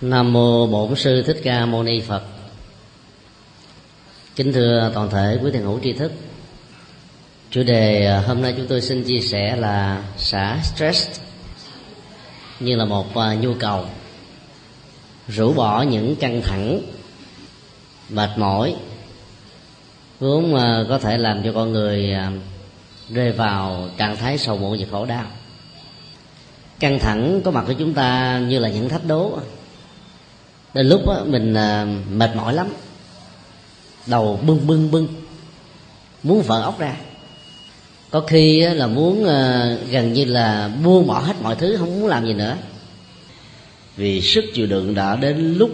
nam mô bổn sư thích ca mâu ni phật. Kính thưa toàn thể quý thiền hữu tri thức, chủ đề à, hôm nay chúng tôi xin chia sẻ là xả stress như là một à, nhu cầu, rũ bỏ những căng thẳng, mệt mỏi, vốn à, có thể làm cho con người rơi vào trạng thái sầu muộn và khổ đau căng thẳng có mặt của chúng ta như là những thách đố. Đến lúc mình à, mệt mỏi lắm. Đầu bưng bưng bưng. Muốn vỡ ốc ra. Có khi là muốn à, gần như là buông bỏ hết mọi thứ, không muốn làm gì nữa. Vì sức chịu đựng đã đến lúc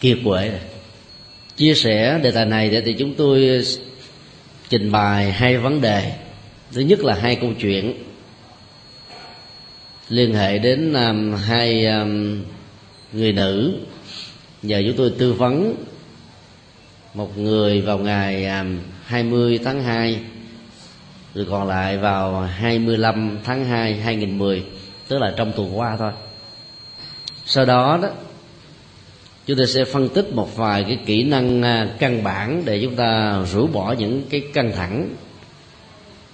kiệt quệ rồi. Chia sẻ đề tài này thì chúng tôi trình bày hai vấn đề. Thứ nhất là hai câu chuyện liên hệ đến um, hai um, người nữ. Nhờ chúng tôi tư vấn một người vào ngày um, 20 tháng 2 rồi còn lại vào 25 tháng 2 2010 tức là trong tuần qua thôi. Sau đó đó chúng ta sẽ phân tích một vài cái kỹ năng à, căn bản để chúng ta rũ bỏ những cái căng thẳng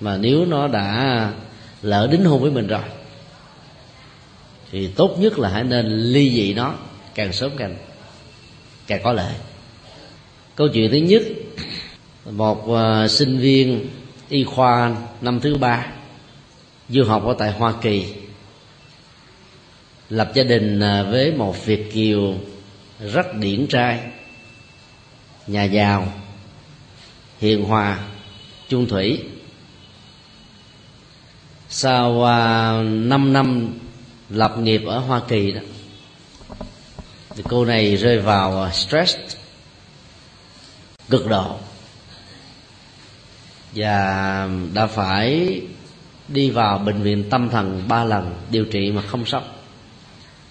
mà nếu nó đã lỡ đính hôn với mình rồi thì tốt nhất là hãy nên ly dị nó càng sớm càng càng có lợi. Câu chuyện thứ nhất một uh, sinh viên y khoa năm thứ ba du học ở tại hoa kỳ lập gia đình à, với một việt kiều rất điển trai nhà giàu hiền hòa chung thủy. Sau uh, 5 năm lập nghiệp ở Hoa Kỳ đó. Thì cô này rơi vào à, stress cực độ. Và đã phải đi vào bệnh viện tâm thần ba lần điều trị mà không sống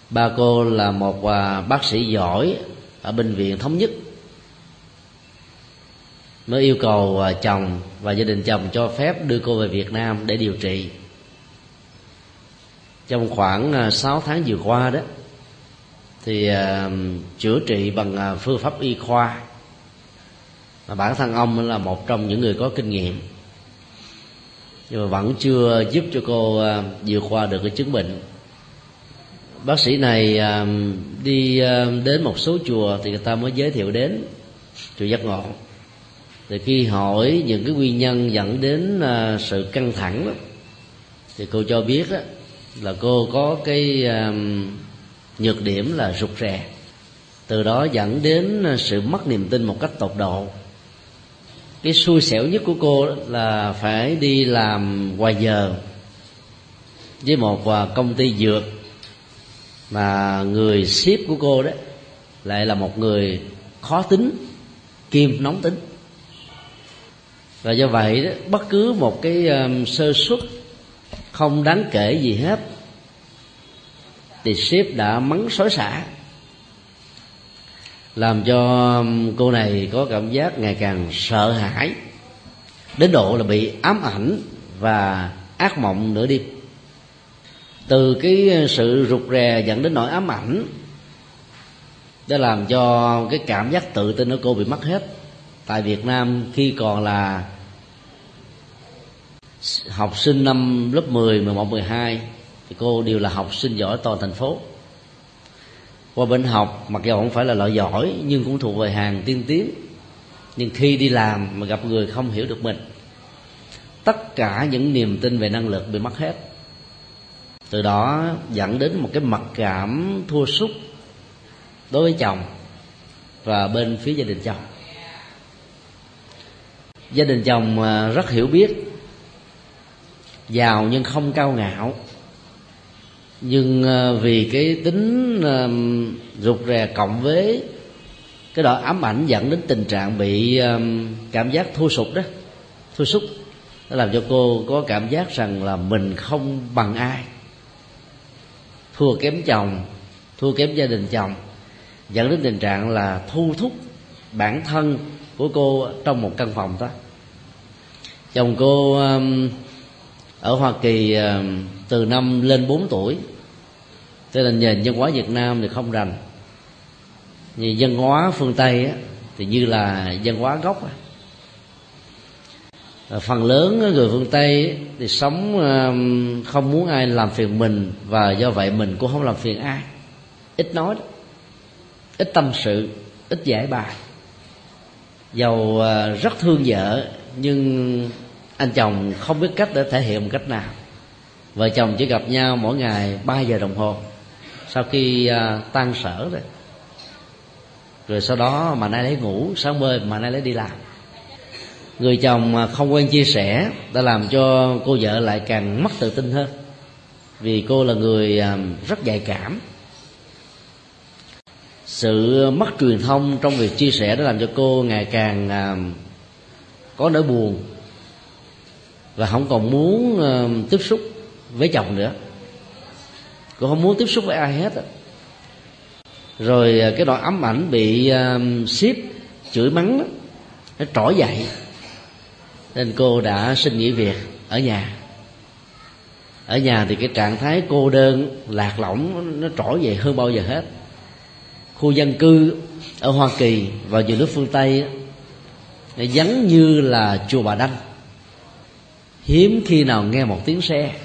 ba cô là một à, bác sĩ giỏi ở bệnh viện thống nhất, mới yêu cầu à, chồng và gia đình chồng cho phép đưa cô về Việt Nam để điều trị trong khoảng à, 6 tháng vừa qua đó thì uh, chữa trị bằng uh, phương pháp y khoa. Mà bản thân ông là một trong những người có kinh nghiệm. Nhưng mà vẫn chưa giúp cho cô à, vượt qua được cái chứng bệnh. Bác sĩ này uh, đi uh, đến một số chùa thì người ta mới giới thiệu đến chùa giác ngộ. Thì khi hỏi những cái nguyên nhân dẫn đến sự căng thẳng đó, thì cô cho biết đó, là cô có cái nhược điểm là rụt rè. Từ đó dẫn đến ờ, sự mất niềm tin một cách tột độ. Cái xui xẻo nhất của cô là phải đi làm ngoài giờ với một ờ, công ty dược mà người ship của cô đó lại là một người khó tính kim nóng tính. Và do vậy đó bất cứ một cái um, sơ suất không đáng kể gì hết. Thì sếp đã mắng xối xả. Làm cho cô này có cảm giác ngày càng sợ hãi, đến độ là bị ám ảnh và ác mộng nửa đêm từ cái sự rụt rè dẫn đến nỗi ám ảnh, đã làm cho cái cảm giác tự tin của cô bị mất hết. Tại Việt Nam khi còn là học sinh năm lớp 10, 11, 12 thì cô đều là học sinh giỏi toàn thành phố. Qua bên học mặc dù không phải là loại giỏi nhưng cũng thuộc về hàng tiên tiến. Nhưng khi đi làm mà gặp người không hiểu được mình tất cả những niềm tin về năng lực bị mất hết. Từ đó dẫn đến một cái mặc cảm thua sút đối với chồng và bên phía gia đình chồng. Gia đình chồng à, rất hiểu biết giàu nhưng không cao ngạo. Nhưng ờ, vì cái tính ờ, rụt rè cộng với cái đó ám ảnh dẫn đến tình trạng bị ờ, cảm giác thua sụp đó, thua sút, nó làm cho cô có cảm giác rằng là mình không bằng ai. Thua kém chồng, thua kém gia đình chồng, dẫn đến tình trạng là thu thúc bản thân của cô trong một căn phòng đó. Chồng cô ở hoa kỳ ờ, từ năm lên 4 tuổi. Cho nên nền văn hóa việt nam thì không rành. Vì văn hóa phương tây á, thì như là văn hóa gốc á. Ờ, phần lớn người phương tây thì sống ờ, không muốn ai làm phiền mình và do vậy mình cũng không làm phiền ai. Ít nói ít tâm sự ít giải bài. Giàu rất thương vợ nhưng anh chồng không biết cách để thể hiện một cách nào. Vợ chồng chỉ gặp nhau mỗi ngày 3 giờ đồng hồ. Sau khi uh, tan sở rồi. Rồi sau đó mà nay lấy ngủ sáng bơi mà nay lấy đi làm. Người chồng không quen chia sẻ đã làm cho cô vợ lại càng mất tự tin hơn. Vì cô là người à, rất nhạy cảm. Sự mất truyền thông trong việc chia sẻ đã làm cho cô ngày càng à, có nỗi buồn và không còn muốn ờ, tiếp xúc với chồng nữa. Cô không muốn tiếp xúc với ai hết rồi ờ, cái đoạn ấm ảnh bị ờ, ship chửi mắng đó, nó trỗi dậy. Nên cô đã xin nghỉ việc ở nhà. Ở nhà thì cái trạng thái cô đơn lạc lõng nó trỗi dậy hơn bao giờ hết. Khu dân cư ở hoa kỳ và nhiều nước phương tây nó vắng như là chùa bà đanh hiếm khi nào nghe một tiếng xe.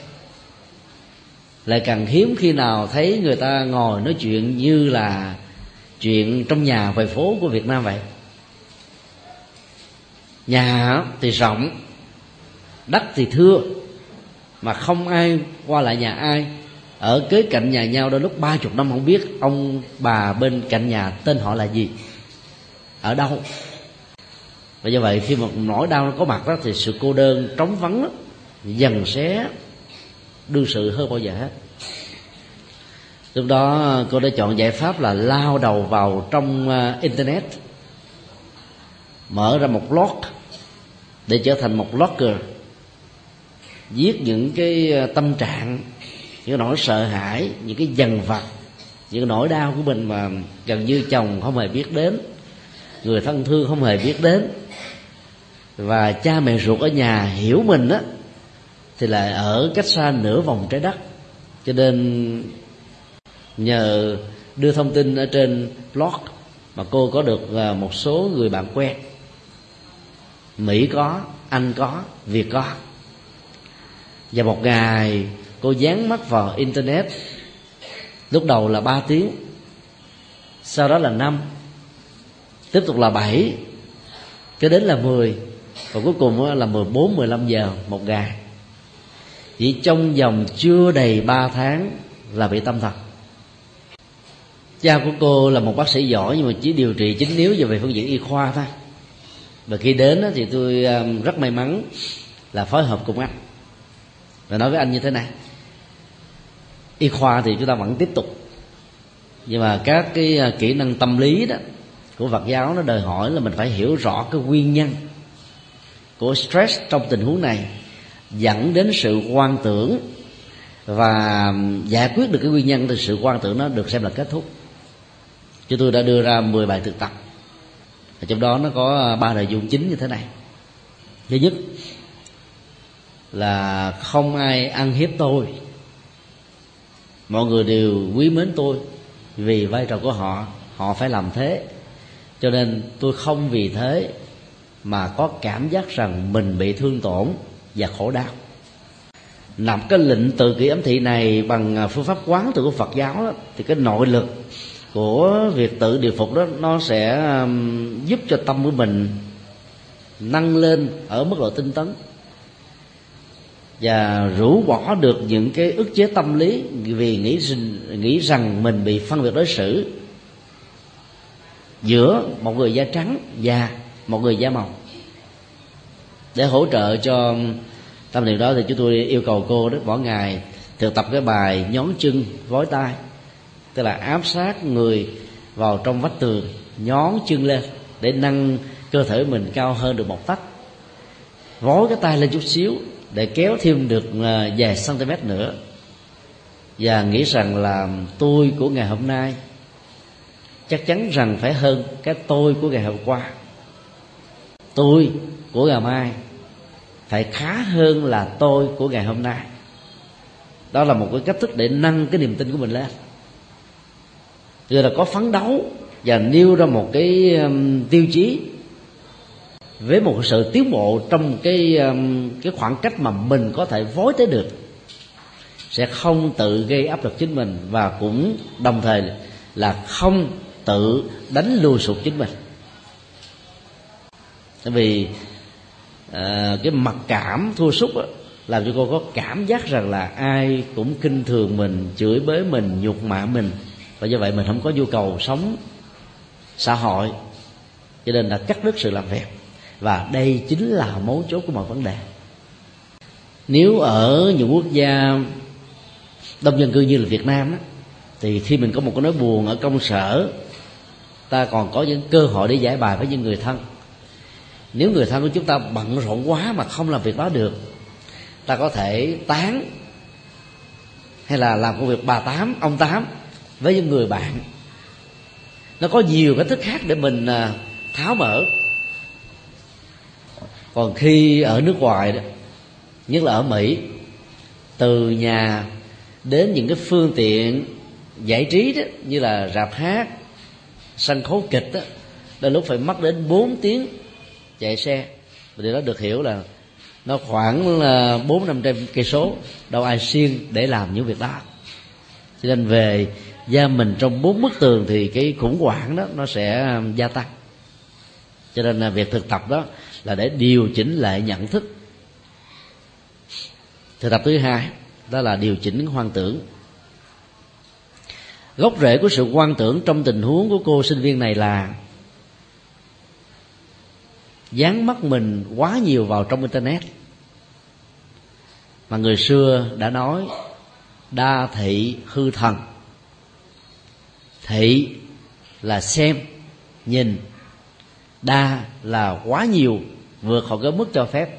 Lại càng hiếm khi nào thấy người ta ngồi nói chuyện như là chuyện trong nhà về phố của việt nam vậy. Nhà thì rộng, đất thì thưa, mà không ai qua lại nhà ai. Ở kế cạnh nhà nhau đôi lúc ba chục năm không biết ông bà bên cạnh nhà tên họ là gì, ở đâu và do vậy khi một nỗi đau nó có mặt đó thì sự cô đơn trống vắng đó, dần xé đương sự hơn bao giờ hết. Lúc đó cô đã chọn giải pháp là lao đầu vào trong ờ, internet mở ra một blog để trở thành một blogger viết những cái ờ, tâm trạng những nỗi sợ hãi những cái dần vặt những nỗi đau của mình mà gần như chồng không hề biết đến người thân thương không hề biết đến và cha mẹ ruột ở nhà hiểu mình á, thì lại ở cách xa nửa vòng trái đất. Cho nên nhờ đưa thông tin ở trên blog mà cô có được à, một số người bạn quen. Mỹ có, anh có, việt có. Và một ngày, cô dán mắt vào internet. Lúc đầu là 3 tiếng, sau đó là năm, tiếp tục là 7 cho đến là 10 và cuối cùng là 14 15 giờ, một ngày. Chỉ trong vòng chưa đầy 3 tháng là bị tâm thần. Cha của cô là một bác sĩ giỏi nhưng mà chỉ điều trị chính yếu về phương diện y khoa thôi. Và khi đến thì tôi rất may mắn là phối hợp cùng anh. Và nói với anh như thế này, y khoa thì chúng ta vẫn tiếp tục. Nhưng mà các cái ờ, kỹ năng tâm lý đó của Phật giáo nó đòi hỏi là mình phải hiểu rõ cái nguyên nhân của stress trong tình huống này dẫn đến sự quan tưởng và giải quyết được cái nguyên nhân thì sự quan tưởng nó được xem là kết thúc. Chúng tôi đã đưa ra 10 bài thực tập. Và trong đó nó có ba nội dung chính như thế này. Thứ nhất là không ai ăn hiếp tôi. Mọi người đều quý mến tôi vì vai trò của họ họ phải làm thế. Cho nên tôi không vì thế mà có cảm giác rằng mình bị thương tổn và khổ đau. Nạp cái lệnh từ kỷ ấm thị này bằng à, phương pháp quán tự của Phật giáo đó, thì cái nội lực của việc tự điều phục đó nó sẽ giúp cho tâm của mình nâng lên ở mức độ tinh tấn và rũ bỏ được những cái ức chế tâm lý vì nghĩ nghĩ rằng mình bị phân biệt đối xử giữa một người da trắng và một người da màu để hỗ trợ cho tâm niệm đó thì chúng tôi yêu cầu cô đó mỗi ngày thực tập cái bài nhón chân vói tay tức là áp sát người vào trong vách tường, nhón chân lên để nâng cơ thể mình cao hơn được một tấc. Vói cái tay lên chút xíu để kéo thêm được à, vài cm nữa. Và nghĩ rằng là tôi của ngày hôm nay chắc chắn rằng phải hơn cái tôi của ngày hôm qua tôi của ngày mai phải khá hơn là tôi của ngày hôm nay. Đó là một cái cách thức để nâng cái niềm tin của mình lên. Người là có phấn đấu và nêu ra một cái um, tiêu chí với một sự tiến bộ trong cái um, cái khoảng cách mà mình có thể vối tới được sẽ không tự gây áp lực chính mình và cũng đồng thời là không tự đánh lùi sụp chính mình tại vì à, cái mặc cảm thua sút đó, làm cho cô có cảm giác rằng là ai cũng kinh thường mình chửi bới mình nhục mạ mình. Và do vậy mình không có nhu cầu sống xã hội. Cho nên là cắt đứt sự làm việc và đây chính là mấu chốt của mọi vấn đề. Nếu ở những quốc gia đông dân cư như là việt nam đó thì khi mình có một cái nỗi buồn ở công sở ta còn có những cơ hội để giải bài với những người thân nếu người thân của chúng ta bận rộn quá mà không làm việc đó được, ta có thể tán hay là làm công việc bà tám, ông tám với những người bạn. Nó có nhiều cách thức khác để mình à, tháo mở. Còn khi ở nước ngoài đó, nhất là ở mỹ, từ nhà đến những cái phương tiện giải trí đó, như là rạp hát, sân khấu kịch đó, đôi lúc phải mất đến 4 tiếng chạy xe. Và điều đó được hiểu là nó khoảng là bốn năm trăm cây số đâu ai siêng để làm những việc đó. Cho nên về gia mình trong bốn bức tường thì cái khủng hoảng đó nó sẽ ờ, gia tăng. Cho nên là việc thực tập đó là để điều chỉnh lại nhận thức. Thực tập thứ hai đó là điều chỉnh hoang tưởng. Gốc rễ của sự quan tưởng trong tình huống của cô sinh viên này là dán mắt mình quá nhiều vào trong internet. Mà người xưa đã nói, đa thị hư thần. Thị là xem, nhìn. Đa là quá nhiều, vượt khỏi cái mức cho phép.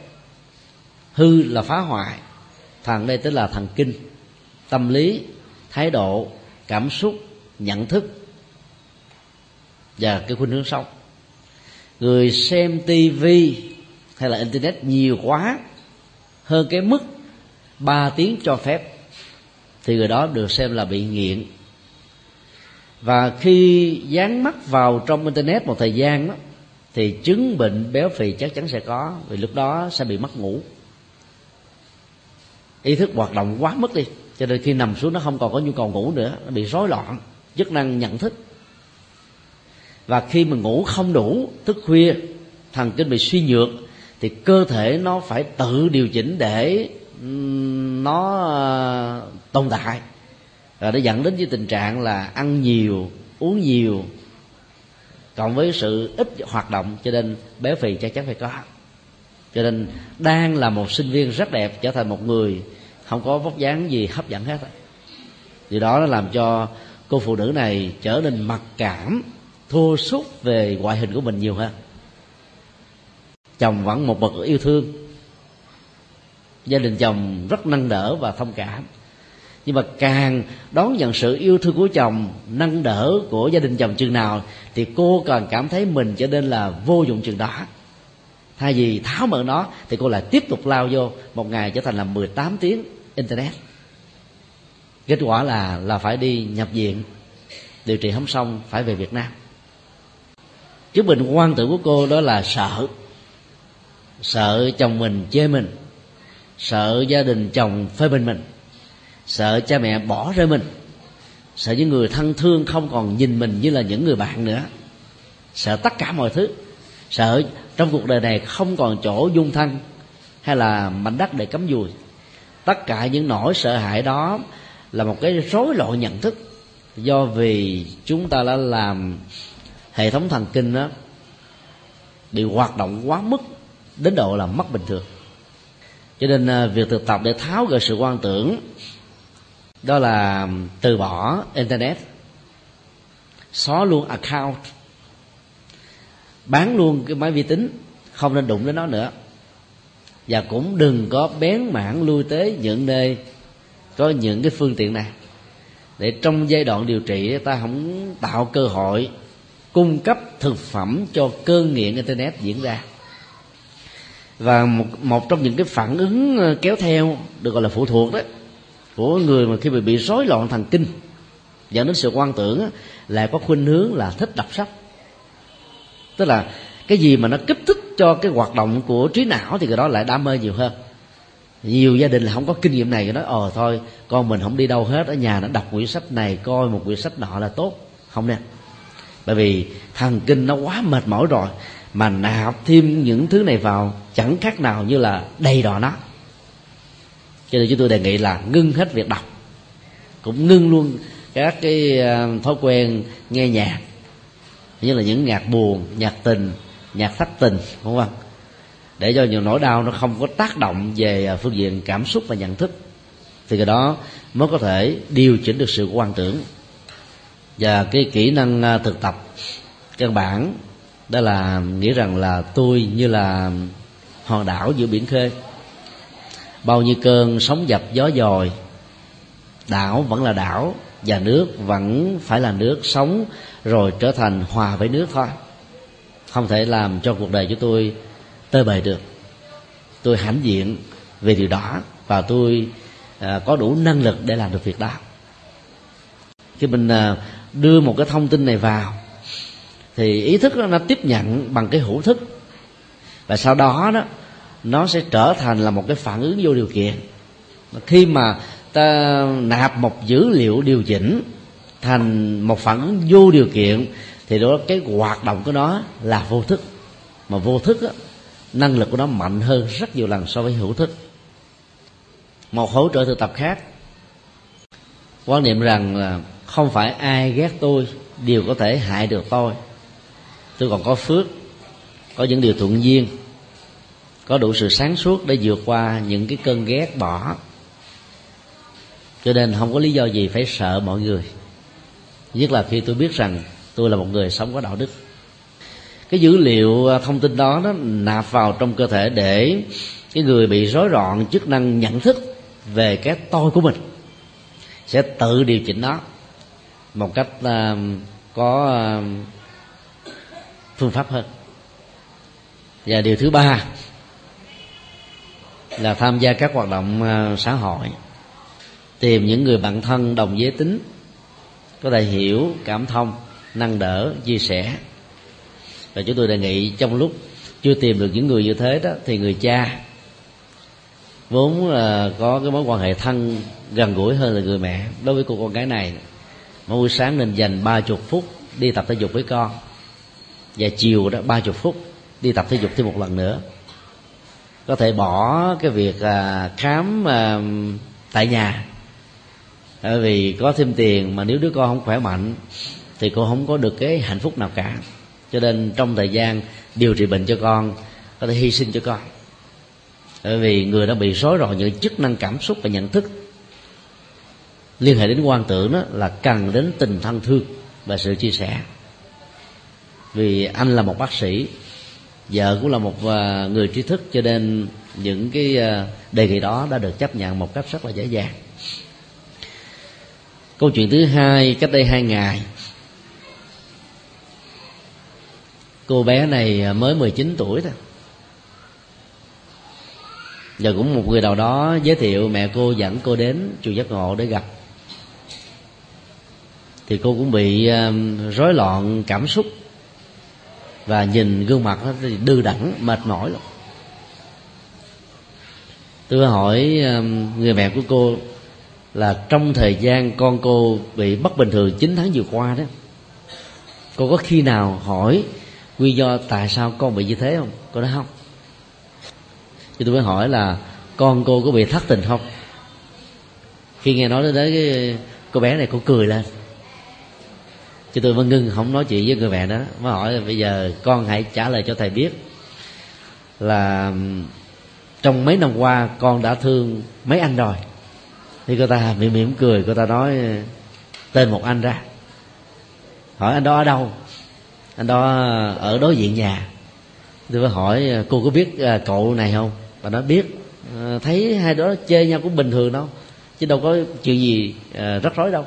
Hư là phá hoại, thần đây tức là thần kinh, tâm lý, thái độ, cảm xúc, nhận thức. Và cái khuynh hướng sống người xem tivi hay là internet nhiều quá, hơn cái mức 3 tiếng cho phép, thì người đó được xem là bị nghiện. Và khi dán mắt vào trong internet một thời gian đó thì chứng bệnh béo phì chắc chắn sẽ có, vì lúc đó sẽ bị mất ngủ. Ý thức hoạt động quá mức đi, cho nên khi nằm xuống nó không còn có nhu cầu ngủ nữa, nó bị rối loạn, chức năng nhận thức và khi mà ngủ không đủ, thức khuya, thần kinh bị suy nhược, thì cơ thể nó phải tự điều chỉnh để nó ờ, tồn tại. Và nó dẫn đến với tình trạng là ăn nhiều, uống nhiều, cộng với sự ít hoạt động, cho nên béo phì chắc chắn phải có. Cho nên đang là một sinh viên rất đẹp trở thành một người không có vóc dáng gì hấp dẫn hết điều đó nó làm cho cô phụ nữ này trở nên mặc cảm thua sút về ngoại hình của mình nhiều hơn chồng vẫn một bậc yêu thương. Gia đình chồng rất nâng đỡ và thông cảm. Nhưng mà càng đón nhận sự yêu thương của chồng, nâng đỡ của gia đình chồng chừng nào, thì cô càng cảm thấy mình trở nên là vô dụng chừng đó. Thay vì tháo mở nó, thì cô lại tiếp tục lao vô, một ngày trở thành là 18 tiếng internet. Kết quả là là phải đi nhập viện, điều trị không xong, phải về việt nam chứng bệnh quan tử của cô đó là sợ. Sợ chồng mình chê mình. Sợ gia đình chồng phê bình mình. Sợ cha mẹ bỏ rơi mình. Sợ những người thân thương không còn nhìn mình như là những người bạn nữa. Sợ tất cả mọi thứ. Sợ trong cuộc đời này không còn chỗ dung thân hay là mảnh đất để cắm dùi. Tất cả những nỗi sợ hãi đó là một cái rối loạn nhận thức do vì chúng ta đã làm hệ thống thần kinh đó bị hoạt động quá mức đến độ là mất bình thường. Cho nên à, việc thực tập để tháo gỡ sự quan tưởng, đó là từ bỏ internet, xóa luôn account, bán luôn cái máy vi tính, không nên đụng đến nó nữa. Và cũng đừng có bén mảng lui tới những nơi có những cái phương tiện này. Để trong giai đoạn điều trị, ta không tạo cơ hội cung cấp thực phẩm cho cơn nghiện internet diễn ra. Và một, một trong những cái phản ứng ờ, kéo theo được gọi là phụ thuộc đó của người mà khi bị bị rối loạn thần kinh dẫn đến sự quan tưởng là có khuynh hướng là thích đọc sách. Tức là cái gì mà nó kích thích cho cái hoạt động của trí não thì cái đó lại đam mê nhiều hơn. Nhiều gia đình là không có kinh nghiệm này nói ờ thôi con mình không đi đâu hết ở nhà nó đọc quyển sách này coi một quyển sách nọ là tốt. Không nè bởi vì thần kinh nó quá mệt mỏi rồi, mà nạp thêm những thứ này vào, chẳng khác nào như là đầy đọa nó. Cho nên chúng tôi đề nghị là ngưng hết việc đọc. Cũng ngưng luôn các cái ờ, thói quen nghe nhạc. Như là những nhạc buồn, nhạc tình, nhạc thất tình không không? Để cho nhiều nỗi đau nó không có tác động về ờ, phương diện cảm xúc và nhận thức. Thì cái đó mới có thể điều chỉnh được sự quan tưởng và cái kỹ năng à, thực tập căn bản đó là nghĩ rằng là tôi như là hòn đảo giữa biển khơi. Bao nhiêu cơn sóng dập gió dồi đảo vẫn là đảo và nước vẫn phải là nước sống rồi trở thành hòa với nước thôi. Không thể làm cho cuộc đời của tôi tơi bời được. Tôi hãnh diện về điều đó và tôi à, có đủ năng lực để làm được việc đó. Khi mình à, đưa một cái thông tin này vào thì ý thức đó, nó tiếp nhận bằng cái hữu thức. Và sau đó đó nó sẽ trở thành là một cái phản ứng vô điều kiện. Khi mà ta nạp một dữ liệu điều chỉnh thành một phản ứng vô điều kiện thì đó cái hoạt động của nó là vô thức. Mà vô thức đó, năng lực của nó mạnh hơn rất nhiều lần so với hữu thức. Một hỗ trợ thực tập khác quan niệm rằng là không phải ai ghét tôi đều có thể hại được tôi. Tôi còn có phước, có những điều thuận duyên, có đủ sự sáng suốt để vượt qua những cái cơn ghét bỏ. Cho nên không có lý do gì phải sợ mọi người. Nhất là khi tôi biết rằng tôi là một người sống có đạo đức. Cái dữ liệu à, thông tin đó nó nạp vào trong cơ thể để cái người bị rối loạn chức năng nhận thức về cái tôi của mình sẽ tự điều chỉnh nó một cách uh, có uh, phương pháp hơn. Và điều thứ ba là tham gia các hoạt động uh, xã hội tìm những người bạn thân đồng giới tính có thể hiểu cảm thông nâng đỡ chia sẻ. Và chúng tôi đề nghị trong lúc chưa tìm được những người như thế đó thì người cha vốn là có cái mối quan hệ thân gần gũi hơn là người mẹ đối với cô con gái này mỗi sáng nên dành ba chục phút đi tập thể dục với con. Và chiều đó ba chục phút đi tập thể dục thêm một lần nữa. Có thể bỏ cái việc à, khám à, tại nhà. Bởi vì có thêm tiền mà nếu đứa con không khỏe mạnh thì cô không có được cái hạnh phúc nào cả. Cho nên trong thời gian điều trị bệnh cho con có thể hy sinh cho con. Bởi vì người đã bị rối loạn những chức năng cảm xúc và nhận thức liên hệ đến quan tưởng đó là cần đến tình thân thương và sự chia sẻ. Vì anh là một bác sĩ, vợ cũng là một à, người trí thức, cho nên những cái à, đề nghị đó đã được chấp nhận một cách rất là dễ dàng. Câu chuyện thứ hai, cách đây hai ngày, cô bé này mới 19 tuổi thôi và cũng một người nào đó giới thiệu mẹ cô dẫn cô đến chùa giác ngộ để gặp thì cô cũng bị ờ, rối loạn cảm xúc và nhìn gương mặt nó thì đư đẳng, mệt mỏi lắm. Tôi hỏi ờ, người mẹ của cô là trong thời gian con cô bị bất bình thường 9 tháng vừa qua đó, cô có khi nào hỏi nguyên do tại sao con bị như thế không? Cô nói không. Thì tôi mới hỏi là con cô có bị thất tình không? Khi nghe nói đến đấy cái cô bé này, cô cười lên chứ tôi vẫn ngưng, không nói chuyện với người mẹ đó. Mới hỏi, bây giờ con hãy trả lời cho thầy biết là trong mấy năm qua con đã thương mấy anh rồi? Thì cô ta mỉm mỉm cười, cô ta nói, tên một anh ra. Hỏi, anh đó ở đâu? Anh đó ở đối diện nhà. Tôi mới hỏi, cô có biết à, cậu này không? Bà nói, biết. Ờ, thấy hai đứa chơi nhau cũng bình thường đâu, chứ đâu có chuyện gì à, rắc rối đâu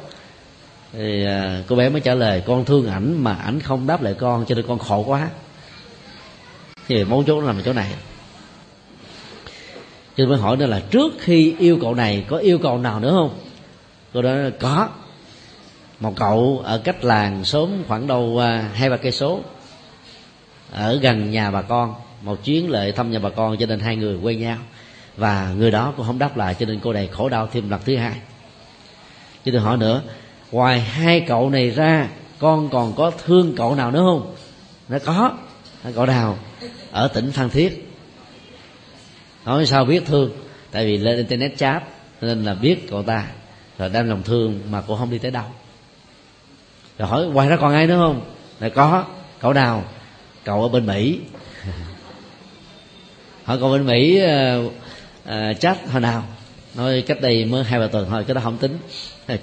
thì à, cô bé mới trả lời, con thương ảnh mà ảnh không đáp lại con, cho nên con khổ quá. Thì mấu chốt nằm ở chỗ này. Cho nên mới hỏi nữa là, trước khi yêu cậu này, có yêu cầu nào nữa không? Cô đó có. Một cậu ở cách làng sớm khoảng đâu à, hai ba cây số, ở gần nhà bà con, một chuyến lại thăm nhà bà con, cho nên hai người quen nhau, và người đó cũng không đáp lại, cho nên cô này khổ đau thêm lần thứ hai. Chứ tôi hỏi nữa ngoài hai cậu này ra con còn có thương cậu nào nữa không? Nó có. Cậu nào? Ở tỉnh phan thiết. Nói sao biết thương? Tại vì lên internet chat nên là biết cậu ta. Rồi đem lòng thương mà cô không đi tới đâu. Rồi hỏi ngoài ra còn ai nữa không? Là có. Cậu nào? Cậu ở bên mỹ. Hỏi cậu bên mỹ uh, uh, chat hồi nào? Nói cách đây mới hai ba tuần thôi cái đó không tính.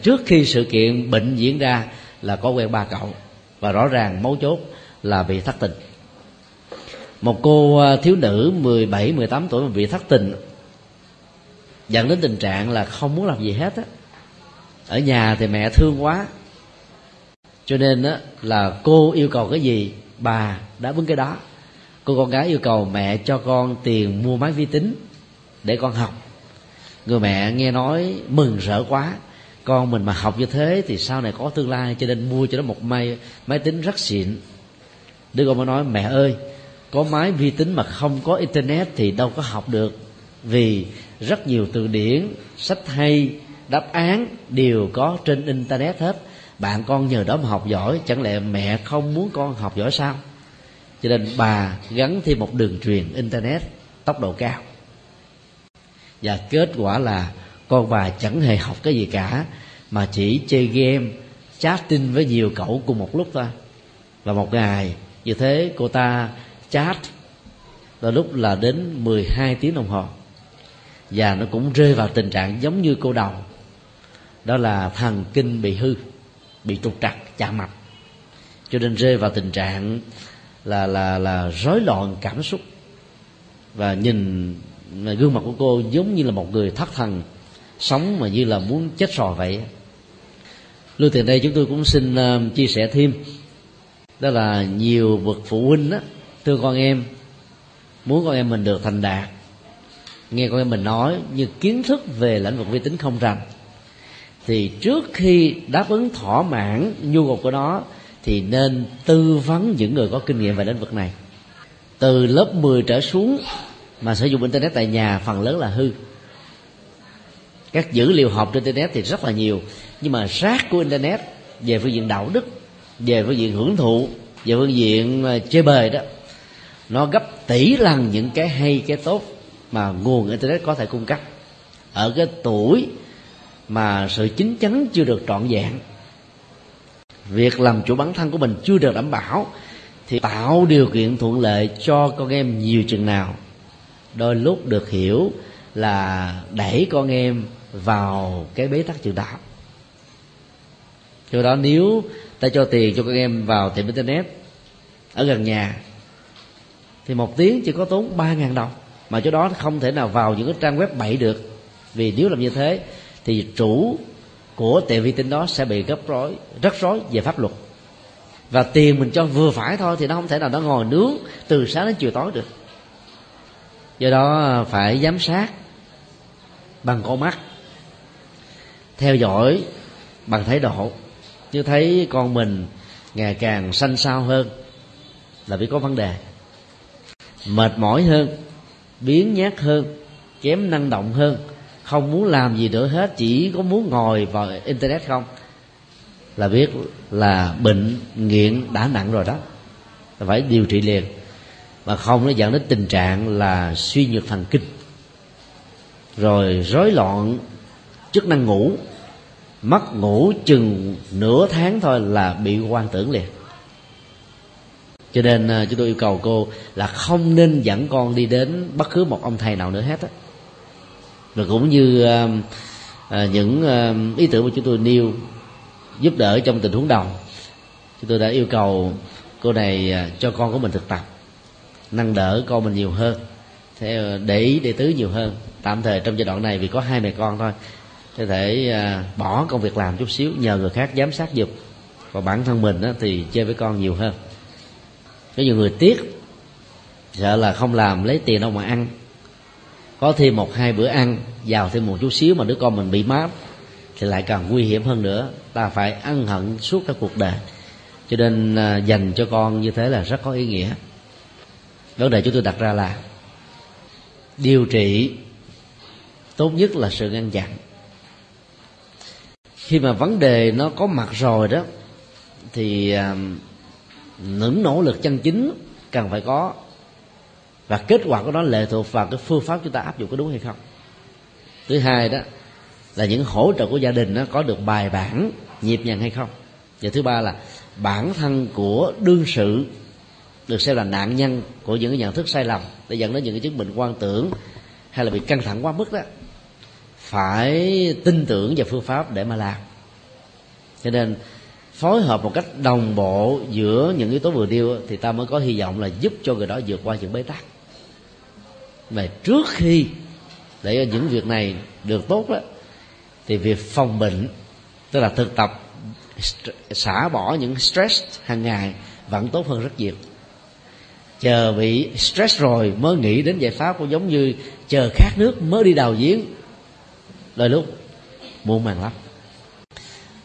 Trước khi sự kiện bệnh diễn ra là có quen ba cậu và rõ ràng mấu chốt là bị thất tình. Một cô à, thiếu nữ 17, 18 tuổi mà bị thất tình dẫn đến tình trạng là không muốn làm gì hết á. Ở nhà thì mẹ thương quá cho nên á là cô yêu cầu cái gì bà đã bứng cái đó. Cô con gái yêu cầu mẹ cho con tiền mua máy vi tính để con học người mẹ nghe nói mừng rỡ quá. Con mình mà học như thế thì sau này có tương lai, cho nên mua cho nó một máy máy tính rất xịn. Đứa con mới nói, mẹ ơi, có máy vi tính mà không có internet thì đâu có học được. Vì rất nhiều từ điển, sách hay, đáp án đều có trên internet hết. Bạn con nhờ đó mà học giỏi, chẳng lẽ mẹ không muốn con học giỏi sao? Cho nên bà gắn thêm một đường truyền internet tốc độ cao và kết quả là con bà chẳng hề học cái gì cả, mà chỉ chơi game chat tin với nhiều cậu cùng một lúc thôi. Và một ngày, như thế cô ta chat là lúc là đến 12 tiếng đồng hồ. Và nó cũng rơi vào tình trạng giống như cô đầu. Đó là thần kinh bị hư, bị trục trặc, chạm mạch cho nên rơi vào tình trạng là là là rối loạn cảm xúc. Và nhìn gương mặt của cô giống như là một người thất thần sống mà như là muốn chết sò vậy. Lưu tiền đây chúng tôi cũng xin uh, chia sẻ thêm. Đó là nhiều bậc phụ huynh đó thương con em muốn con em mình được thành đạt. Nghe con em mình nói như kiến thức về lĩnh vực vi tính không rành thì trước khi đáp ứng thỏa mãn nhu cầu của nó thì nên tư vấn những người có kinh nghiệm về lĩnh vực này. Từ lớp 10 trở xuống mà sử dụng internet tại nhà, phần lớn là hư. Các dữ liệu học trên internet thì rất là nhiều. Nhưng mà rác của internet, về phương diện đạo đức, về phương diện hưởng thụ, về phương diện ờ, chơi bời đó, nó gấp tỷ lần những cái hay, cái tốt mà nguồn internet có thể cung cấp. Ở cái tuổi mà sự chín chắn chưa được trọn vẹn, việc làm chủ bản thân của mình chưa được đảm bảo, thì tạo điều kiện thuận lợi cho con em nhiều chừng nào đôi lúc được hiểu là đẩy con em vào cái bế tắc chừng đạo. Do đó nếu ta cho tiền cho con em vào tiệm internet, ở gần nhà, thì một tiếng chỉ có tốn ba ngàn đồng. Mà chỗ đó không thể nào vào những cái trang web bậy được. Vì nếu làm như thế, thì chủ của tiệm vi tính đó sẽ bị gấp rối rất rối về pháp luật. Và tiền mình cho vừa phải thôi, thì nó không thể nào nó ngồi nướng từ sáng đến chiều tối được do đó à, phải giám sát bằng con mắt, theo dõi bằng thái độ. Như thấy con mình ngày càng xanh xao hơn là vì có vấn đề. Mệt mỏi hơn, biến nhát hơn, kém năng động hơn, không muốn làm gì nữa hết, chỉ có muốn ngồi vào internet không? Là biết là bệnh nghiện đã nặng rồi đó. Phải điều trị liền mà không nó dẫn đến tình trạng là suy nhược thần kinh. Rồi rối loạn chức năng ngủ. Mất ngủ chừng nửa tháng thôi là bị quan tưởng liền. Cho nên à, chúng tôi yêu cầu cô là không nên dẫn con đi đến bất cứ một ông thầy nào nữa hết á. Và cũng như à, à, những à, ý tưởng mà chúng tôi nêu giúp đỡ trong tình huống đầu chúng tôi đã yêu cầu cô này à, cho con của mình thực tập nâng đỡ con mình nhiều hơn theo ờ, để ý đệ tứ nhiều hơn. Tạm thời trong giai đoạn này vì có hai mẹ con thôi, có thể ờ, bỏ công việc làm chút xíu nhờ người khác giám sát giùm. Và bản thân mình thì chơi với con nhiều hơn. Có nhiều người tiếc, sợ là không làm lấy tiền đâu mà ăn. Có thêm một hai bữa ăn, giàu thêm một chút xíu mà đứa con mình bị mát thì lại càng nguy hiểm hơn nữa. Ta phải ăn hận suốt cả cuộc đời. Cho nên ờ, dành cho con như thế là rất có ý nghĩa vấn đề chúng tôi đặt ra là điều trị tốt nhất là sự ngăn chặn. Khi mà vấn đề nó có mặt rồi đó, thì à, những nỗ lực chân chính cần phải có. Và kết quả của nó lệ thuộc vào cái phương pháp chúng ta áp dụng có đúng hay không. Thứ hai đó, là những hỗ trợ của gia đình nó có được bài bản, nhịp nhàng hay không. Và thứ ba là bản thân của đương sự được xem là nạn nhân của những cái nhận thức sai lầm, để dẫn đến những cái chứng bệnh quan tưởng hay là bị căng thẳng quá mức đó, phải tin tưởng vào phương pháp để mà làm. Cho nên, phối hợp một cách đồng bộ giữa những yếu tố vừa nêu thì ta mới có hy vọng là giúp cho người đó vượt qua những bế tắc. Mà trước khi để những việc này được tốt đó, thì việc phòng bệnh, tức là thực tập xả bỏ những stress hàng ngày vẫn tốt hơn rất nhiều chờ bị stress rồi mới nghĩ đến giải pháp cũng giống như chờ khát nước mới đi đào giếng. Đôi lúc, muộn màng lắm.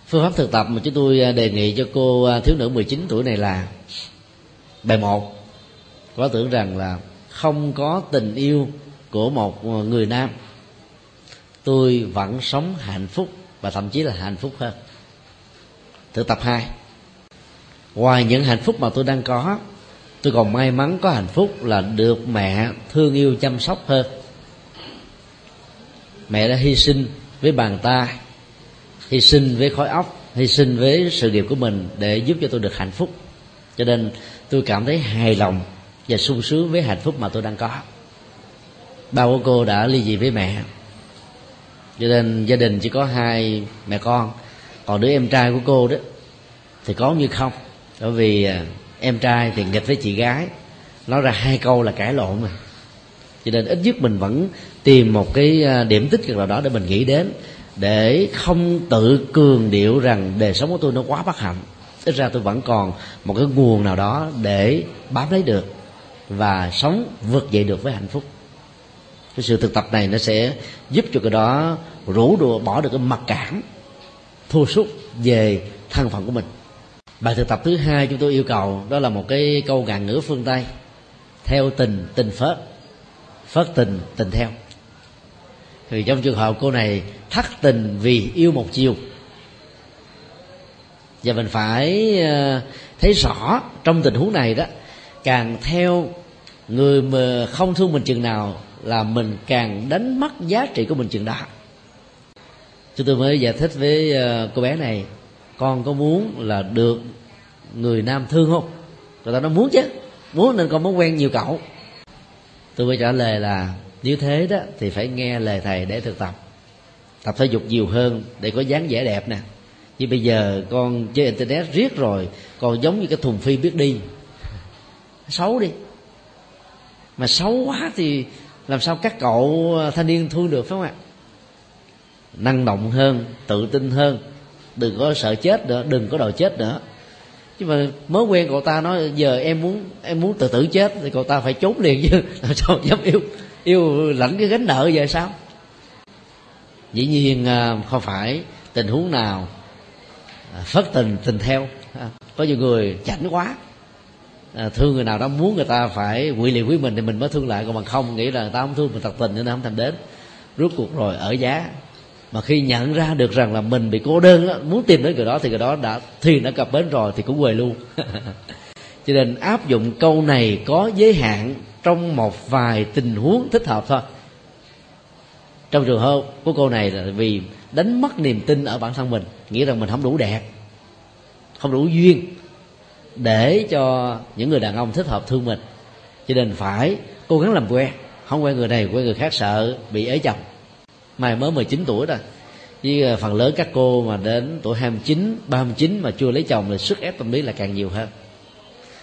Phương pháp thực tập mà chúng tôi à, đề nghị cho cô à, thiếu nữ 19 tuổi này là bài một. Có tưởng rằng là không có tình yêu của một à, người nam. Tôi vẫn sống hạnh phúc và thậm chí là hạnh phúc hơn. Thực tập hai. Ngoài những hạnh phúc mà tôi đang có tôi còn may mắn có hạnh phúc là được mẹ thương yêu chăm sóc hơn. Mẹ đã hy sinh với bàn tay, hy sinh với khối óc, hy sinh với sự nghiệp của mình để giúp cho tôi được hạnh phúc. Cho nên tôi cảm thấy hài lòng và sung sướng với hạnh phúc mà tôi đang có. Ba của cô đã ly dị với mẹ. Cho nên gia đình chỉ có hai mẹ con. Còn đứa em trai của cô đó thì có như không? Bởi vì à, em trai thì nghịch với chị gái. Nói ra hai câu là cãi lộn mà cho nên ít nhất mình vẫn tìm một cái à, điểm tích cực nào đó để mình nghĩ đến, để không tự cường điệu rằng đời sống của tôi nó quá bất hạnh. Ít ra tôi vẫn còn một cái nguồn nào đó để bám lấy được và sống vượt dậy được với hạnh phúc. Cái sự thực tập này nó sẽ giúp cho cái đó rũ đùa bỏ được cái mặc cảm, thua sút về thân phận của mình bài thực tập thứ hai chúng tôi yêu cầu đó là một cái câu ngạn ngữ phương tây. Theo tình tình phớt. Phớt tình tình theo. Thì trong trường hợp cô này thất tình vì yêu một chiều, và mình phải ờ, thấy rõ trong tình huống này đó, càng theo người mà không thương mình chừng nào là mình càng đánh mất giá trị của mình chừng đó. Chúng tôi mới giải thích với ờ, cô bé này con có muốn là được người nam thương không? Người ta nói, muốn chứ, muốn nên con muốn quen nhiều cậu. Tôi mới trả lời là, nếu thế đó thì phải nghe lời thầy để thực tập. Tập thể dục nhiều hơn để có dáng vẻ đẹp nè. Nhưng bây giờ con chơi internet riết rồi, còn giống như cái thùng phi biết đi. Xấu đi. Mà xấu quá thì làm sao các cậu thanh niên thương được, phải không ạ? Năng động hơn, tự tin hơn đừng có sợ chết nữa đừng có đòi chết nữa. Chứ mà mới quen cậu ta nói giờ em muốn em muốn tự tử chết thì cậu ta phải trốn liền chứ. Làm sao dám yêu yêu lãnh cái gánh nợ vậy sao? Dĩ nhiên à, không phải tình huống nào à, phất tình tình theo. À, có nhiều người chảnh quá. À, thương người nào đó muốn người ta phải quỵ liệt với mình thì mình mới thương lại còn bằng không nghĩ là người ta không thương mình thật tình nên không thèm đến. Rút cuộc rồi ở giá mà khi nhận ra được rằng là mình bị cô đơn đó, muốn tìm đến người đó thì người đó đã thuyền đã cập bến rồi thì cũng quê luôn. Cho nên áp dụng câu này có giới hạn trong một vài tình huống thích hợp thôi. Trong trường hợp của cô này là vì đánh mất niềm tin ở bản thân mình nghĩ rằng mình không đủ đẹp không đủ duyên để cho những người đàn ông thích hợp thương mình. Cho nên phải cố gắng làm quen không quen người này quen người khác sợ bị ế chồng mai mới 19 tuổi rồi với ờ, phần lớn các cô mà đến tuổi 29, 39 mà chưa lấy chồng thì sức ép tâm lý là càng nhiều hơn.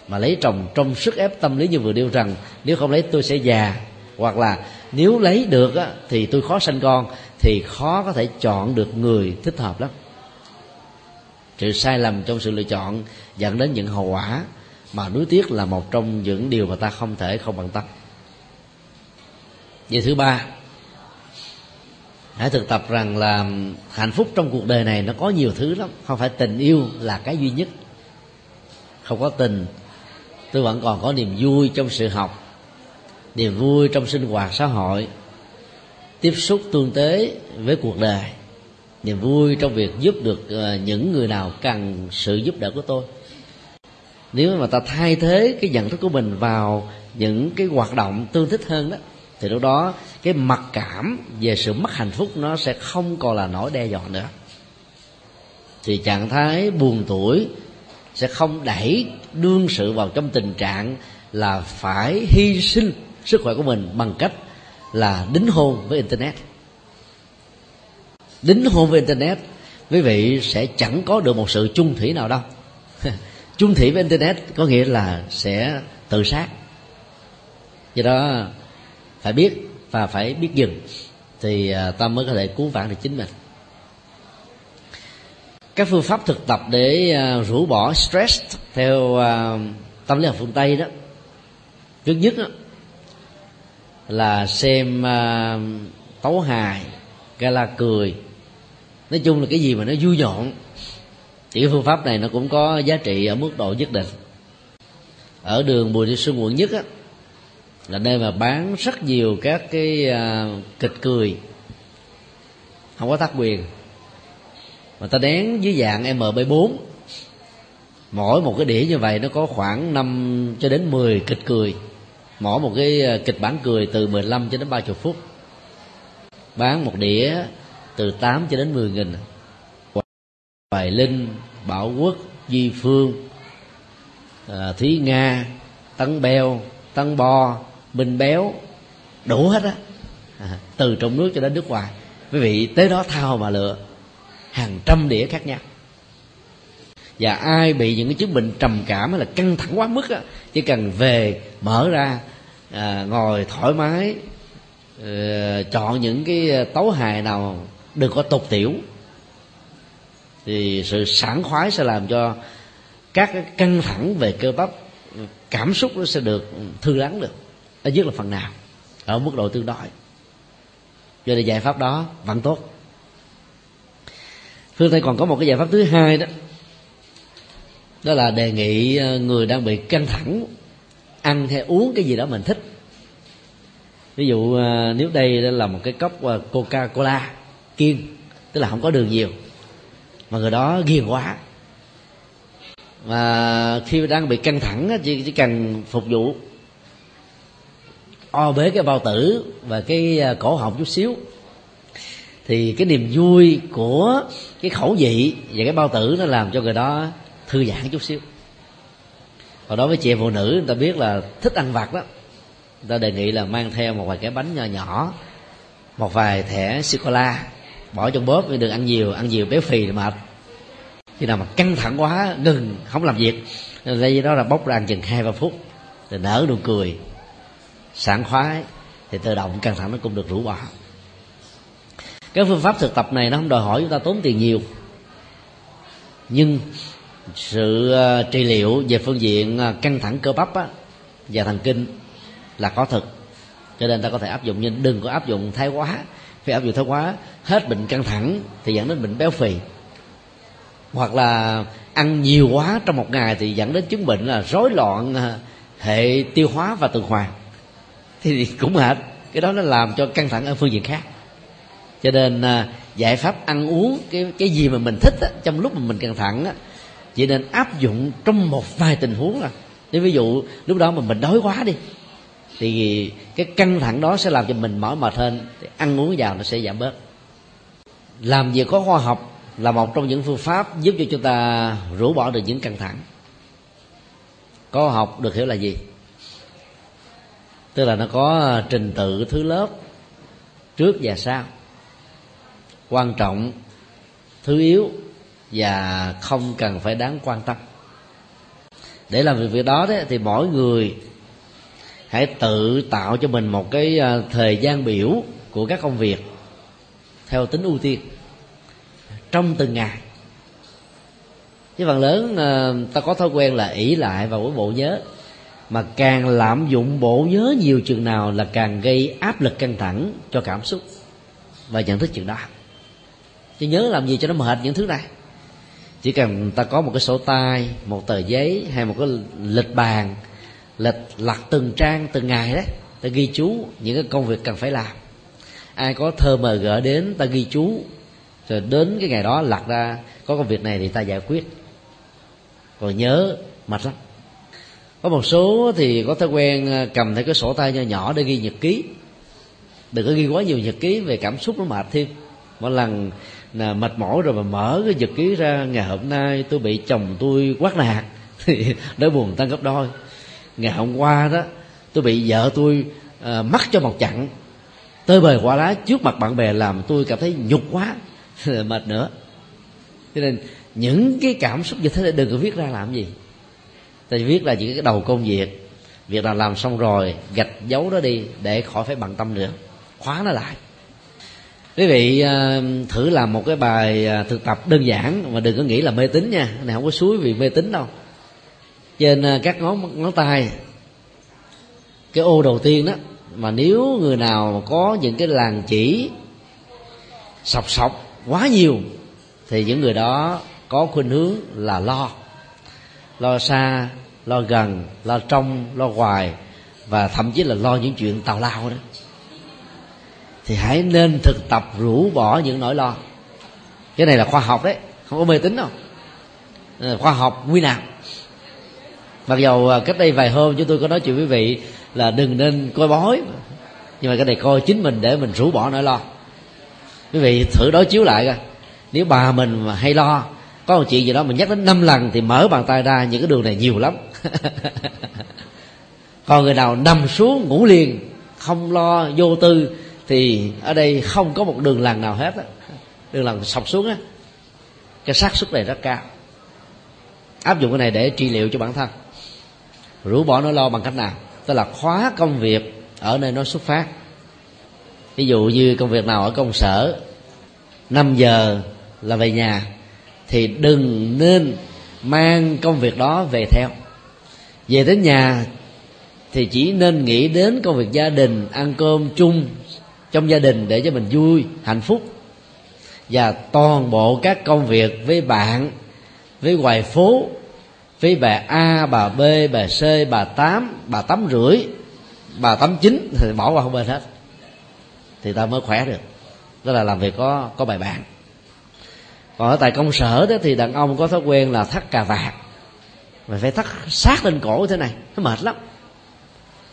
Mà lấy chồng trong sức ép tâm lý như vừa nêu rằng nếu không lấy tôi sẽ già. Hoặc là nếu lấy được á, thì tôi khó sanh con thì khó có thể chọn được người thích hợp lắm. Sự sai lầm trong sự lựa chọn dẫn đến những hậu quả mà nuối tiếc là một trong những điều mà ta không thể không bận tâm. Về thứ ba hãy thực tập rằng là hạnh phúc trong cuộc đời này nó có nhiều thứ lắm. Không phải tình yêu là cái duy nhất. Không có tình, tôi vẫn còn có niềm vui trong sự học, niềm vui trong sinh hoạt xã hội, tiếp xúc tương tế với cuộc đời, niềm vui trong việc giúp được ờ, những người nào cần sự giúp đỡ của tôi. Nếu mà ta thay thế cái nhận thức của mình vào những cái hoạt động tương thích hơn đó thì lúc đó, cái mặc cảm về sự mất hạnh phúc nó sẽ không còn là nỗi đe dọa nữa. Thì trạng thái buồn tuổi sẽ không đẩy đương sự vào trong tình trạng là phải hy sinh sức khỏe của mình bằng cách là đính hôn với internet. Đính hôn với internet, quý vị sẽ chẳng có được một sự chung thủy nào đâu. Chung thủy với internet có nghĩa là sẽ tự sát. Do đó phải biết và phải biết dừng thì à, ta mới có thể cứu vãn được chính mình. Các phương pháp thực tập để à, rũ bỏ stress theo à, tâm lý học phương tây đó trước nhất đó, là xem tấu hài gala cười. Nói chung là cái gì mà nó vui nhộn thì cái phương pháp này nó cũng có giá trị ở mức độ nhất định. Ở đường bùi thị xuân quận nhất á là nơi mà bán rất nhiều các cái uh, kịch cười. Không có tác quyền. Mà ta đén dưới dạng mb 4 mỗi một cái đĩa như vậy nó có khoảng 5 cho đến 10 kịch cười. Mỗi một cái à, kịch bản cười từ 15 cho đến 30 phút. Bán một đĩa từ 8 cho đến 10 nghìn. Hoài Linh, Bảo Quốc, Di Phương, à, Thúy Nga, Tấn Beo, Tấn Bo, Minh Béo đủ hết á. À, từ trong nước cho đến nước ngoài. Quý vị tới đó thao mà lựa hàng trăm đĩa khác nhau. Và ai bị những cái chứng bệnh trầm cảm hay là căng thẳng quá mức á chỉ cần về mở ra à, ngồi thoải mái à, chọn những cái tấu hài nào đừng có tục tiểu thì sự sảng khoái sẽ làm cho các căng thẳng về cơ bắp cảm xúc nó sẽ được thư lắng được ít nhất là phần nào ở mức độ tương đối. Cho nên giải pháp đó vẫn tốt. Phương tây còn có một cái giải pháp thứ hai đó. Đó là đề nghị ờ, người đang bị căng thẳng ăn hay uống cái gì đó mình thích. Ví dụ ờ, nếu đây là một cái cốc ờ, coca cola kiên tức là không có đường nhiều mà người đó ghiền quá. Mà khi đang bị căng thẳng chỉ, chỉ cần phục vụ o bế cái bao tử và cái à, cổ họng chút xíu. Thì cái niềm vui của cái khẩu vị và cái bao tử nó làm cho người đó thư giãn chút xíu. Còn đối với chị em phụ nữ, người ta biết là thích ăn vặt đó, người ta đề nghị là mang theo một vài cái bánh nhỏ nhỏ, một vài thẻ sô cô la bỏ trong bóp đừng ăn nhiều ăn nhiều béo phì thì mệt. Khi nào mà căng thẳng quá, ngừng, không làm việc đây đó là bốc ra ăn chừng hai ba phút, rồi nở nụ cười sảng khoái thì tự động căng thẳng nó cũng được rũ bỏ. Cái phương pháp thực tập này nó không đòi hỏi chúng ta tốn tiền nhiều. Nhưng sự ờ, trị liệu về phương diện ờ, căng thẳng cơ bắp á, và thần kinh là có thực cho nên ta có thể áp dụng nhưng đừng có áp dụng thái quá. Phải áp dụng thái quá hết bệnh căng thẳng thì dẫn đến bệnh béo phì. Hoặc là ăn nhiều quá trong một ngày thì dẫn đến chứng bệnh là rối loạn ờ, hệ tiêu hóa và tuần hoàn thì cũng mệt. Cái đó nó làm cho căng thẳng ở phương diện khác. Cho nên à, giải pháp ăn uống cái cái gì mà mình thích á, trong lúc mà mình căng thẳng á, chỉ nên áp dụng trong một vài tình huống là nếu ví dụ lúc đó mà mình đói quá đi thì cái căng thẳng đó sẽ làm cho mình mỏi mệt hơn thì ăn uống vào nó sẽ giảm bớt. Làm việc có khoa học là một trong những phương pháp giúp cho chúng ta rũ bỏ được những căng thẳng. Có học được hiểu là gì? Tức là nó có à, trình tự thứ lớp trước và sau. Quan trọng thứ yếu và không cần phải đáng quan tâm. Để làm việc việc đó đấy, thì mỗi người hãy tự tạo cho mình một cái à, thời gian biểu của các công việc theo tính ưu tiên trong từng ngày. Chứ phần lớn à, ta có thói quen là ỷ lại vào cái bộ nhớ mà càng lạm dụng bộ nhớ nhiều chừng nào là càng gây áp lực căng thẳng cho cảm xúc và nhận thức chuyện đó. Chứ nhớ làm gì cho nó mệt những thứ này? Chỉ cần ta có một cái sổ tay, một tờ giấy hay một cái lịch bàn, lịch lặt từng trang, từng ngày đấy, ta ghi chú những cái công việc cần phải làm. Ai có thơ mờ gỡ đến, ta ghi chú. Rồi đến cái ngày đó lặt ra, có công việc này thì ta giải quyết. Còn nhớ mệt lắm có một số thì có thói quen ờ, cầm theo cái sổ tay nhỏ nhỏ để ghi nhật ký. Đừng có ghi quá nhiều nhật ký về cảm xúc nó mệt thêm. Mỗi lần là mệt mỏi rồi mà mở cái nhật ký ra ngày hôm nay tôi bị chồng tôi quát nạt thì đỡ buồn tăng gấp đôi. Ngày hôm qua đó tôi bị vợ tôi uh, mắc cho một chặn tơi bời quả lá trước mặt bạn bè làm tôi cảm thấy nhục quá mệt nữa. Cho nên những cái cảm xúc như thế này đừng có viết ra làm gì ta viết là những cái đầu công việc. Việc nào làm xong rồi, gạch dấu đó đi để khỏi phải bận tâm nữa. Khóa nó lại. Quý vị ờ, thử làm một cái bài ờ, thực tập đơn giản mà đừng có nghĩ là mê tín nha. Này không có suối vì mê tín đâu. Trên ờ, các ngón ngón tay. Cái ô đầu tiên đó, mà nếu người nào có những cái làn chỉ sọc sọc quá nhiều, thì những người đó có khuynh hướng là lo lo xa, lo gần, lo trong, lo ngoài, và thậm chí là lo những chuyện tào lao đó. Thì hãy nên thực tập rũ bỏ những nỗi lo. Cái này là khoa học đấy, không có mê tín đâu. Ờ, khoa học nguy nào mặc dầu à, cách đây vài hôm chúng tôi có nói chuyện với vị là đừng nên coi bói, nhưng mà cái này coi chính mình để mình rũ bỏ nỗi lo. Quý vị thử đối chiếu lại coi. Nếu bà mình mà hay lo có một chuyện gì đó mình nhắc đến năm lần thì mở bàn tay ra, những cái đường này nhiều lắm. Còn người nào nằm xuống ngủ liền, không lo vô tư, thì ở đây không có một đường làng nào hết á. Đường làng sọc xuống á. Cái xác suất này rất cao. Áp dụng cái này để trị liệu cho bản thân. Rũ bỏ nỗi lo bằng cách nào? Tức là khóa công việc ở nơi nó xuất phát. Ví dụ như công việc nào ở công sở 5 giờ là về nhà thì đừng nên mang công việc đó về theo. Về đến nhà thì chỉ nên nghĩ đến công việc gia đình ăn cơm chung trong gia đình để cho mình vui hạnh phúc. Và toàn bộ các công việc với bạn với ngoài phố với bà A, bà B, bà C, bà tám, bà tám rưỡi, bà tám chín thì bỏ qua không bên hết. Thì ta mới khỏe được. Đó là làm việc có có bài bản còn ở tại công sở đó thì đàn ông có thói quen là thắt cà vạt. Mà phải thắt sát lên cổ thế này nó mệt lắm.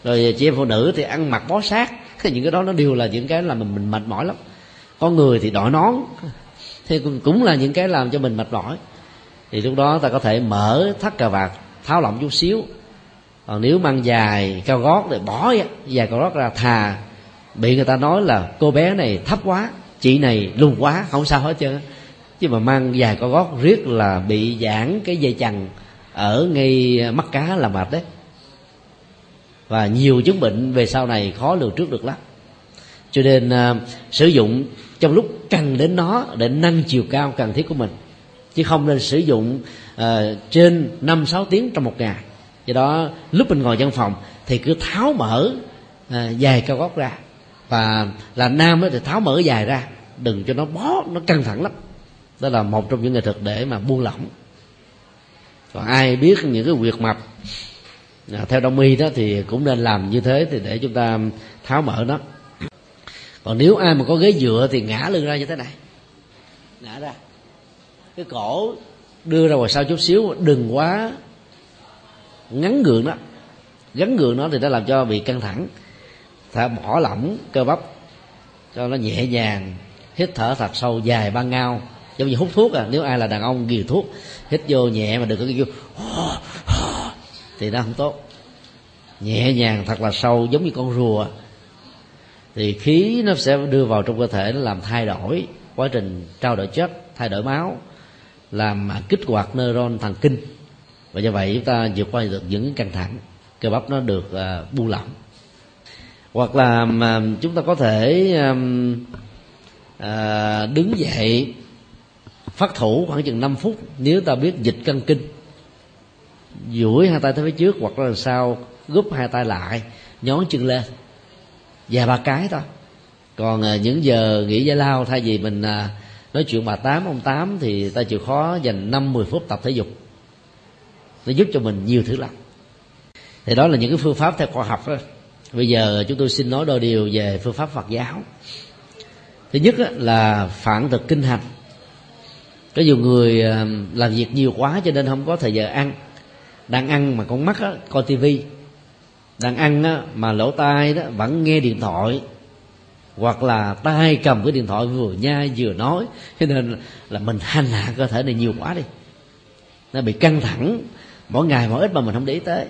Rồi chị em phụ nữ thì ăn mặc bó sát những cái đó nó đều là những cái làm mình, mình mệt mỏi lắm. Có người thì đội nón thì cũng là những cái làm cho mình mệt mỏi. Thì lúc đó ta có thể mở thắt cà vạt tháo lỏng chút xíu. Còn nếu mang dài cao gót thì bỏ dài cao gót ra thà bị người ta nói là cô bé này thấp quá chị này lùn quá không sao hết trơn chứ mà mang dài cao gót riết là bị giãn cái dây chằng ở ngay mắt cá là mệt đấy. Và nhiều chứng bệnh về sau này khó lường trước được lắm. Cho nên uh, sử dụng trong lúc cần đến nó để nâng chiều cao cần thiết của mình chứ không nên sử dụng uh, trên năm sáu tiếng trong một ngày. Do đó lúc mình ngồi văn phòng thì cứ tháo mở à, uh, dài cao gót ra. Và là nam thì tháo mở dài ra đừng cho nó bó nó căng thẳng lắm đó là một trong những nghệ thuật để mà buông lỏng. Còn ai biết những cái quyệt mập à, theo đông y đó thì cũng nên làm như thế thì để chúng ta tháo mở nó. Còn nếu ai mà có ghế dựa thì ngã lưng ra như thế này. Ngã ra. Cái cổ đưa ra ngoài sau chút xíu đừng quá ngắn gượng đó. Gắn gượng nó thì nó làm cho bị căng thẳng. Thả bỏ lỏng cơ bắp cho nó nhẹ nhàng hít thở thật sâu dài ban ngao giống như hút thuốc à nếu ai là đàn ông ghiền thuốc hít vô nhẹ mà đừng có kêu thì nó không tốt. Nhẹ nhàng thật là sâu giống như con rùa. Thì khí nó sẽ đưa vào trong cơ thể nó làm thay đổi quá trình trao đổi chất thay đổi máu làm kích hoạt neuron thần kinh. Và do vậy chúng ta vượt qua được những căng thẳng cơ bắp nó được uh, buông lỏng. Hoặc là mà chúng ta có thể uh, uh, đứng dậy phát thủ khoảng chừng 5 phút, nếu ta biết dịch cân kinh, duỗi hai tay tới phía trước hoặc là sau, gúp hai tay lại, nhón chân lên. Vài ba cái thôi. Còn à, những giờ nghỉ giải lao, thay vì mình à, nói chuyện bà tám, ông tám, thì ta chịu khó dành năm mười phút tập thể dục. Nó giúp cho mình nhiều thứ lắm. Thì đó là những cái phương pháp theo khoa học đó. Bây giờ chúng tôi xin nói đôi điều về phương pháp phật giáo. Thứ nhất là phản thực kinh hành có nhiều người à, làm việc nhiều quá cho nên không có thời giờ ăn. Đang ăn mà con mắt á, coi tivi. Đang ăn á, mà lỗ tai đó vẫn nghe điện thoại. Hoặc là tay cầm cái điện thoại vừa nhai vừa nói. Cho nên là mình hành hạ cơ thể này nhiều quá đi. Nó bị căng thẳng. Mỗi ngày mỗi ít mà mình không để ý tới.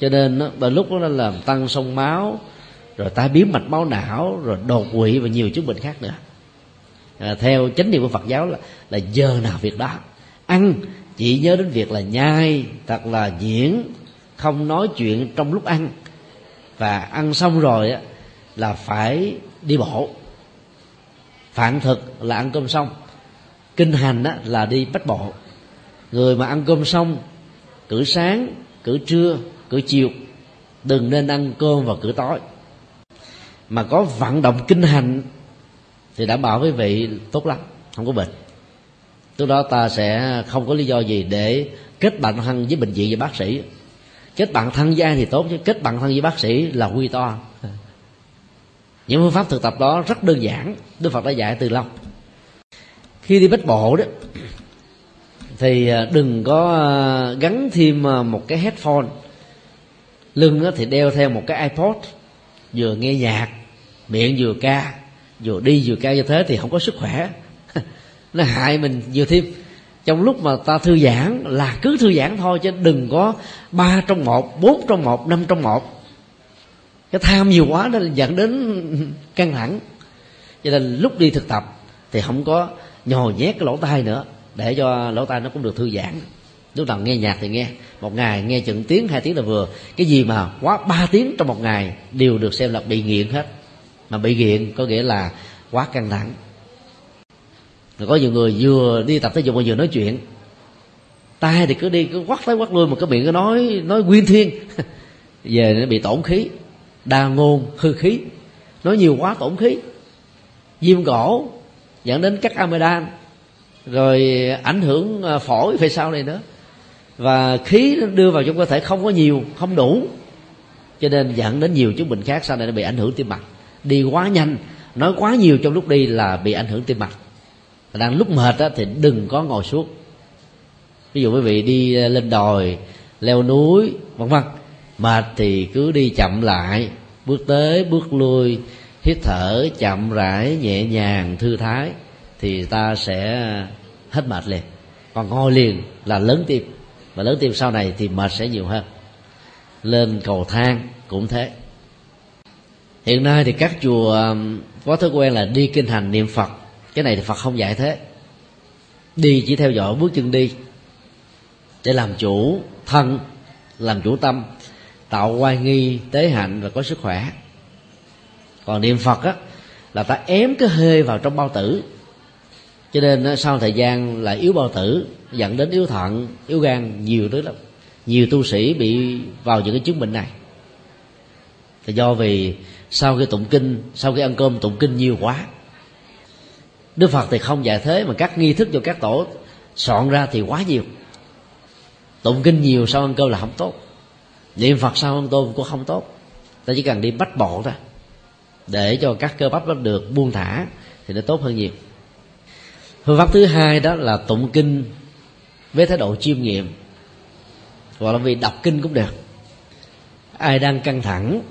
Cho nên đó, đôi lúc nó làm tăng sông máu rồi tai biến mạch máu não rồi đột quỵ và nhiều chứng bệnh khác nữa à, theo chánh niệm của Phật giáo là là giờ nào việc đó. Ăn chỉ nhớ đến việc là nhai thật là diễn không nói chuyện trong lúc ăn. Và ăn xong rồi á là phải đi bộ. Phản thực là ăn cơm xong. Kinh hành á là đi bách bộ. Người mà ăn cơm xong cử sáng cử trưa cử chiều đừng nên ăn cơm vào cử tối. Mà có vận động kinh hành thì đảm bảo quý vị tốt lắm, không có bệnh. Lúc đó ta sẽ không có lý do gì để kết bạn thân với bệnh viện và bác sĩ. Kết bạn thân với ai thì tốt chứ, kết bạn thân với bác sĩ là quy to. Những phương pháp thực tập đó rất đơn giản, đức phật đã dạy từ lâu. Khi đi bách bộ đó, thì à, đừng có à, gắn thêm à, một cái headphone. Lưng thì đeo theo một cái ipod, vừa nghe nhạc, miệng vừa ca vừa đi vừa cao như thế thì không có sức khỏe. Nó hại mình nhiều thêm. Trong lúc mà ta thư giãn là cứ thư giãn thôi, chứ đừng có ba trong một, bốn trong một, năm trong một. Cái tham nhiều quá nó dẫn đến căng thẳng. Cho nên lúc đi thực tập thì không có nhồi nhét cái lỗ tai nữa, để cho lỗ tai nó cũng được thư giãn. Lúc nào nghe nhạc thì nghe, một ngày nghe chừng tiếng, hai tiếng là vừa. Cái gì mà quá ba tiếng trong một ngày đều được xem là bị nghiện hết mà bị nghiện có nghĩa là quá căng thẳng. Rồi có nhiều người vừa đi tập thể dục mà vừa nói chuyện. Tai thì cứ đi, cứ quắt tới quắt lui mà cái miệng cứ nói nói nguyên thiên. Về nó bị tổn khí, đa ngôn, hư khí. Nói nhiều quá tổn khí. Viêm cổ dẫn đến các amidan rồi ảnh hưởng à, phổi về sau này nữa. Và khí nó đưa vào trong cơ thể không có nhiều, không đủ. Cho nên dẫn đến nhiều chứng bệnh khác sau này nó bị ảnh hưởng tim mạch đi quá nhanh. Nói quá nhiều trong lúc đi là bị ảnh hưởng tim mạch. Đang lúc mệt á, thì đừng có ngồi suốt. ví dụ quý vị đi ờ, lên đồi leo núi vân vân. Mệt thì cứ đi chậm lại bước tới bước lui hít thở chậm rãi nhẹ nhàng thư thái thì ta sẽ hết mệt liền. Còn ngồi liền là lớn tim. Và lớn tim sau này thì mệt sẽ nhiều hơn. Lên cầu thang cũng thế hiện nay thì các chùa um, có thói quen là đi kinh hành niệm phật. Cái này thì phật không dạy thế. Đi chỉ theo dõi bước chân đi để làm chủ thân, làm chủ tâm, tạo oai nghi, tế hạnh và có sức khỏe. Còn niệm phật á, là ta ém cái hơi vào trong bao tử. Cho nên sau thời gian là yếu bao tử, dẫn đến yếu thận, yếu gan, nhiều thứ lắm. Nhiều tu sĩ bị vào những cái chứng bệnh này. Thì do vì sau khi tụng kinh, sau khi ăn cơm tụng kinh nhiều quá. Đức phật thì không dạy thế mà các nghi thức cho các tổ soạn ra thì quá nhiều. Tụng kinh nhiều sau ăn cơm là không tốt. Niệm phật sau ăn cơm cũng không tốt. Ta chỉ cần đi bách bộ thôi. Để cho các cơ bắp nó được buông thả thì nó tốt hơn nhiều. Phương pháp thứ hai đó là tụng kinh với thái độ chiêm nghiệm. Hoặc là vì đọc kinh cũng được. Ai đang căng thẳng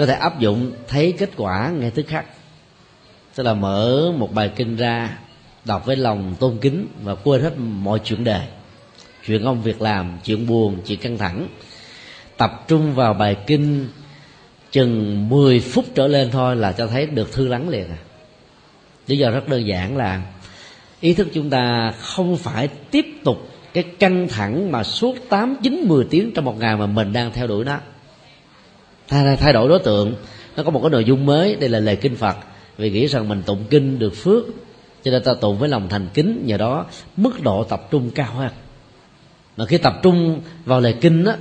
có thể áp dụng thấy kết quả ngay tức khắc. Tức là mở một bài kinh ra đọc với lòng tôn kính và quên hết mọi chuyện đề chuyện công việc làm chuyện buồn chuyện căng thẳng. Tập trung vào bài kinh chừng 10 phút trở lên thôi là cho thấy được thư lắng liền à. Lý do rất đơn giản là ý thức chúng ta không phải tiếp tục cái căng thẳng mà suốt 8, 9, 10 tiếng trong một ngày mà mình đang theo đuổi nó thay, thay đổi đối tượng. Nó có một cái nội dung mới đây là lời kinh phật. Vì nghĩ rằng mình tụng kinh được phước cho nên ta tụng với lòng thành kính nhờ đó mức độ tập trung cao hơn. Mà khi tập trung vào lời kinh á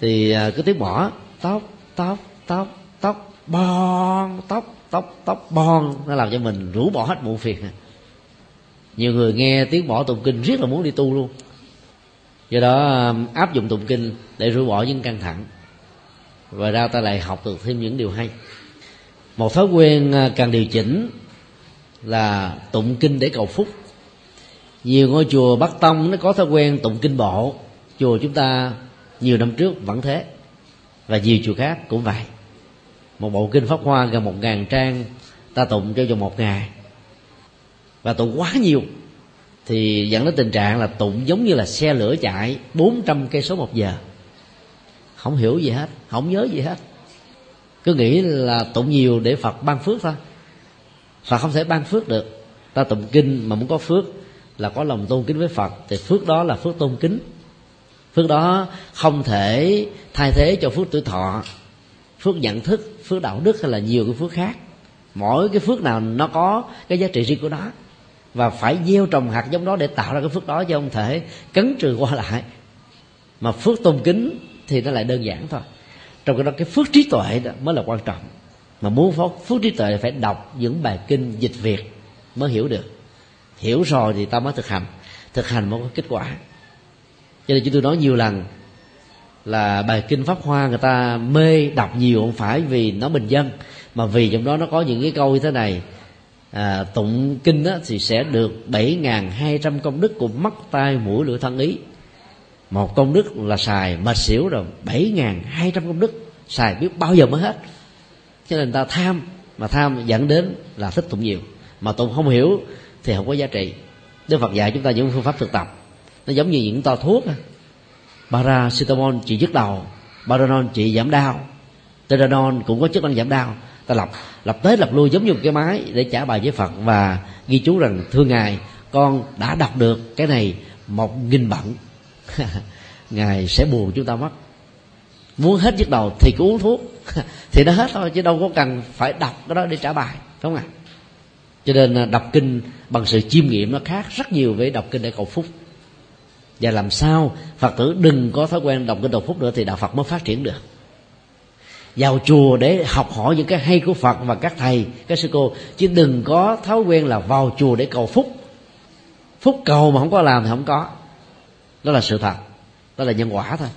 thì à, cứ tiếng bỏ tóc tóc tóc tóc bon tóc tóc tóc bon nó làm cho mình rũ bỏ hết muộn phiền. Nhiều người nghe tiếng bỏ tụng kinh rất là muốn đi tu luôn. Do đó à, áp dụng tụng kinh để rũ bỏ những căng thẳng và ra ta lại học được thêm những điều hay. Một thói quen à, cần điều chỉnh là tụng kinh để cầu phúc. Nhiều ngôi chùa bắc tông nó có thói quen tụng kinh bộ. Chùa chúng ta nhiều năm trước vẫn thế. Và nhiều chùa khác cũng vậy. Một bộ kinh pháp hoa gần một ngàn trang, ta tụng cho vòng một ngày. Và tụng quá nhiều, thì dẫn đến tình trạng là tụng giống như là xe lửa chạy 400 cây số một giờ không hiểu gì hết, không nhớ gì hết. Cứ nghĩ là tụng nhiều để phật ban phước thôi. Phật không thể ban phước được. Ta tụng kinh mà muốn có phước là có lòng tôn kính với phật. Thì phước đó là phước tôn kính. Phước đó không thể thay thế cho phước tuổi thọ. Phước nhận thức, phước đạo đức hay là nhiều cái phước khác. Mỗi cái phước nào nó có cái giá trị riêng của nó. Và phải gieo trồng hạt giống đó để tạo ra cái phước đó chứ không thể cấn trừ qua lại. Mà phước tôn kính thì nó lại đơn giản thôi. Trong cái đó cái phước trí tuệ đó mới là quan trọng. Mà muốn phước, phước trí tuệ phải đọc những bài kinh dịch việt mới hiểu được. Hiểu rồi thì ta mới thực hành thực hành mới có kết quả. Cho nên chúng tôi nói nhiều lần là bài kinh pháp hoa người ta mê đọc nhiều không phải vì nó bình dân mà vì trong đó nó có những cái câu như thế này. À, tụng kinh đó thì sẽ được bảy ngàn hai trăm công đức của mắt tai mũi lưỡi thân ý một công đức là xài mệt xỉu rồi bảy ngàn hai trăm công đức, xài biết bao giờ mới hết. Cho nên ta tham, mà tham dẫn đến là thích tụng nhiều. Mà tụng không hiểu thì không có giá trị. Đức Phật dạy chúng ta những phương pháp thực tập. Nó giống như những to thuốc à. paracetamol trị nhức đầu Paranol trị giảm đau. Teranol cũng có chức năng giảm đau. Ta lập lập tới lập lui giống như một cái máy để trả bài với phật và ghi chú rằng, thưa ngài, con đã đọc được cái này một nghìn bận ngài sẽ buồn chúng ta mất. Muốn hết nhức đầu thì cứ uống thuốc. Thì nó hết thôi, chứ đâu có cần phải đọc cái đó để trả bài đúng không ạ? Cho nên à, đọc kinh bằng sự chiêm nghiệm nó khác rất nhiều với đọc kinh để cầu phúc. Và làm sao phật tử đừng có thói quen đọc kinh cầu phúc nữa thì đạo phật mới phát triển được. Vào chùa để học hỏi những cái hay của phật và các thầy, các sư cô, chứ đừng có thói quen là vào chùa để cầu phúc. Phúc cầu mà không có làm thì không có đó là sự thật. Đó là nhân quả thôi.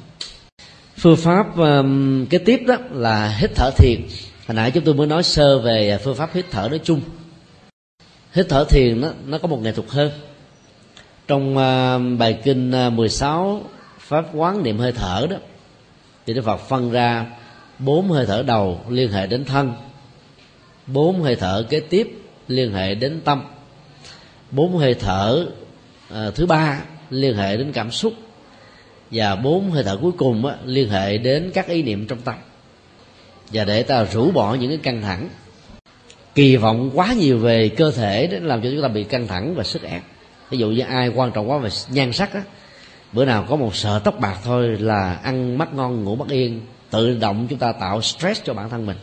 Phương pháp um, kế tiếp đó là hít thở thiền. Hồi nãy chúng tôi mới nói sơ về phương pháp hít thở nói chung. Hít thở thiền nó nó có một nghệ thuật hơn. Trong uh, bài kinh uh, 16 pháp quán niệm hơi thở đó thì đức phật phân ra bốn hơi thở đầu liên hệ đến thân bốn hơi thở kế tiếp liên hệ đến tâm bốn hơi thở uh, thứ ba liên hệ đến cảm xúc. Và bốn hơi thở cuối cùng á, liên hệ đến các ý niệm trong tâm. Và để ta rũ bỏ những cái căng thẳng. Kỳ vọng quá nhiều về cơ thể để làm cho chúng ta bị căng thẳng và sức ép. Ví dụ như ai quan trọng quá về nhan sắc á bữa nào có một sợ tóc bạc thôi là ăn mắt ngon ngủ mắt yên tự động chúng ta tạo stress cho bản thân mình.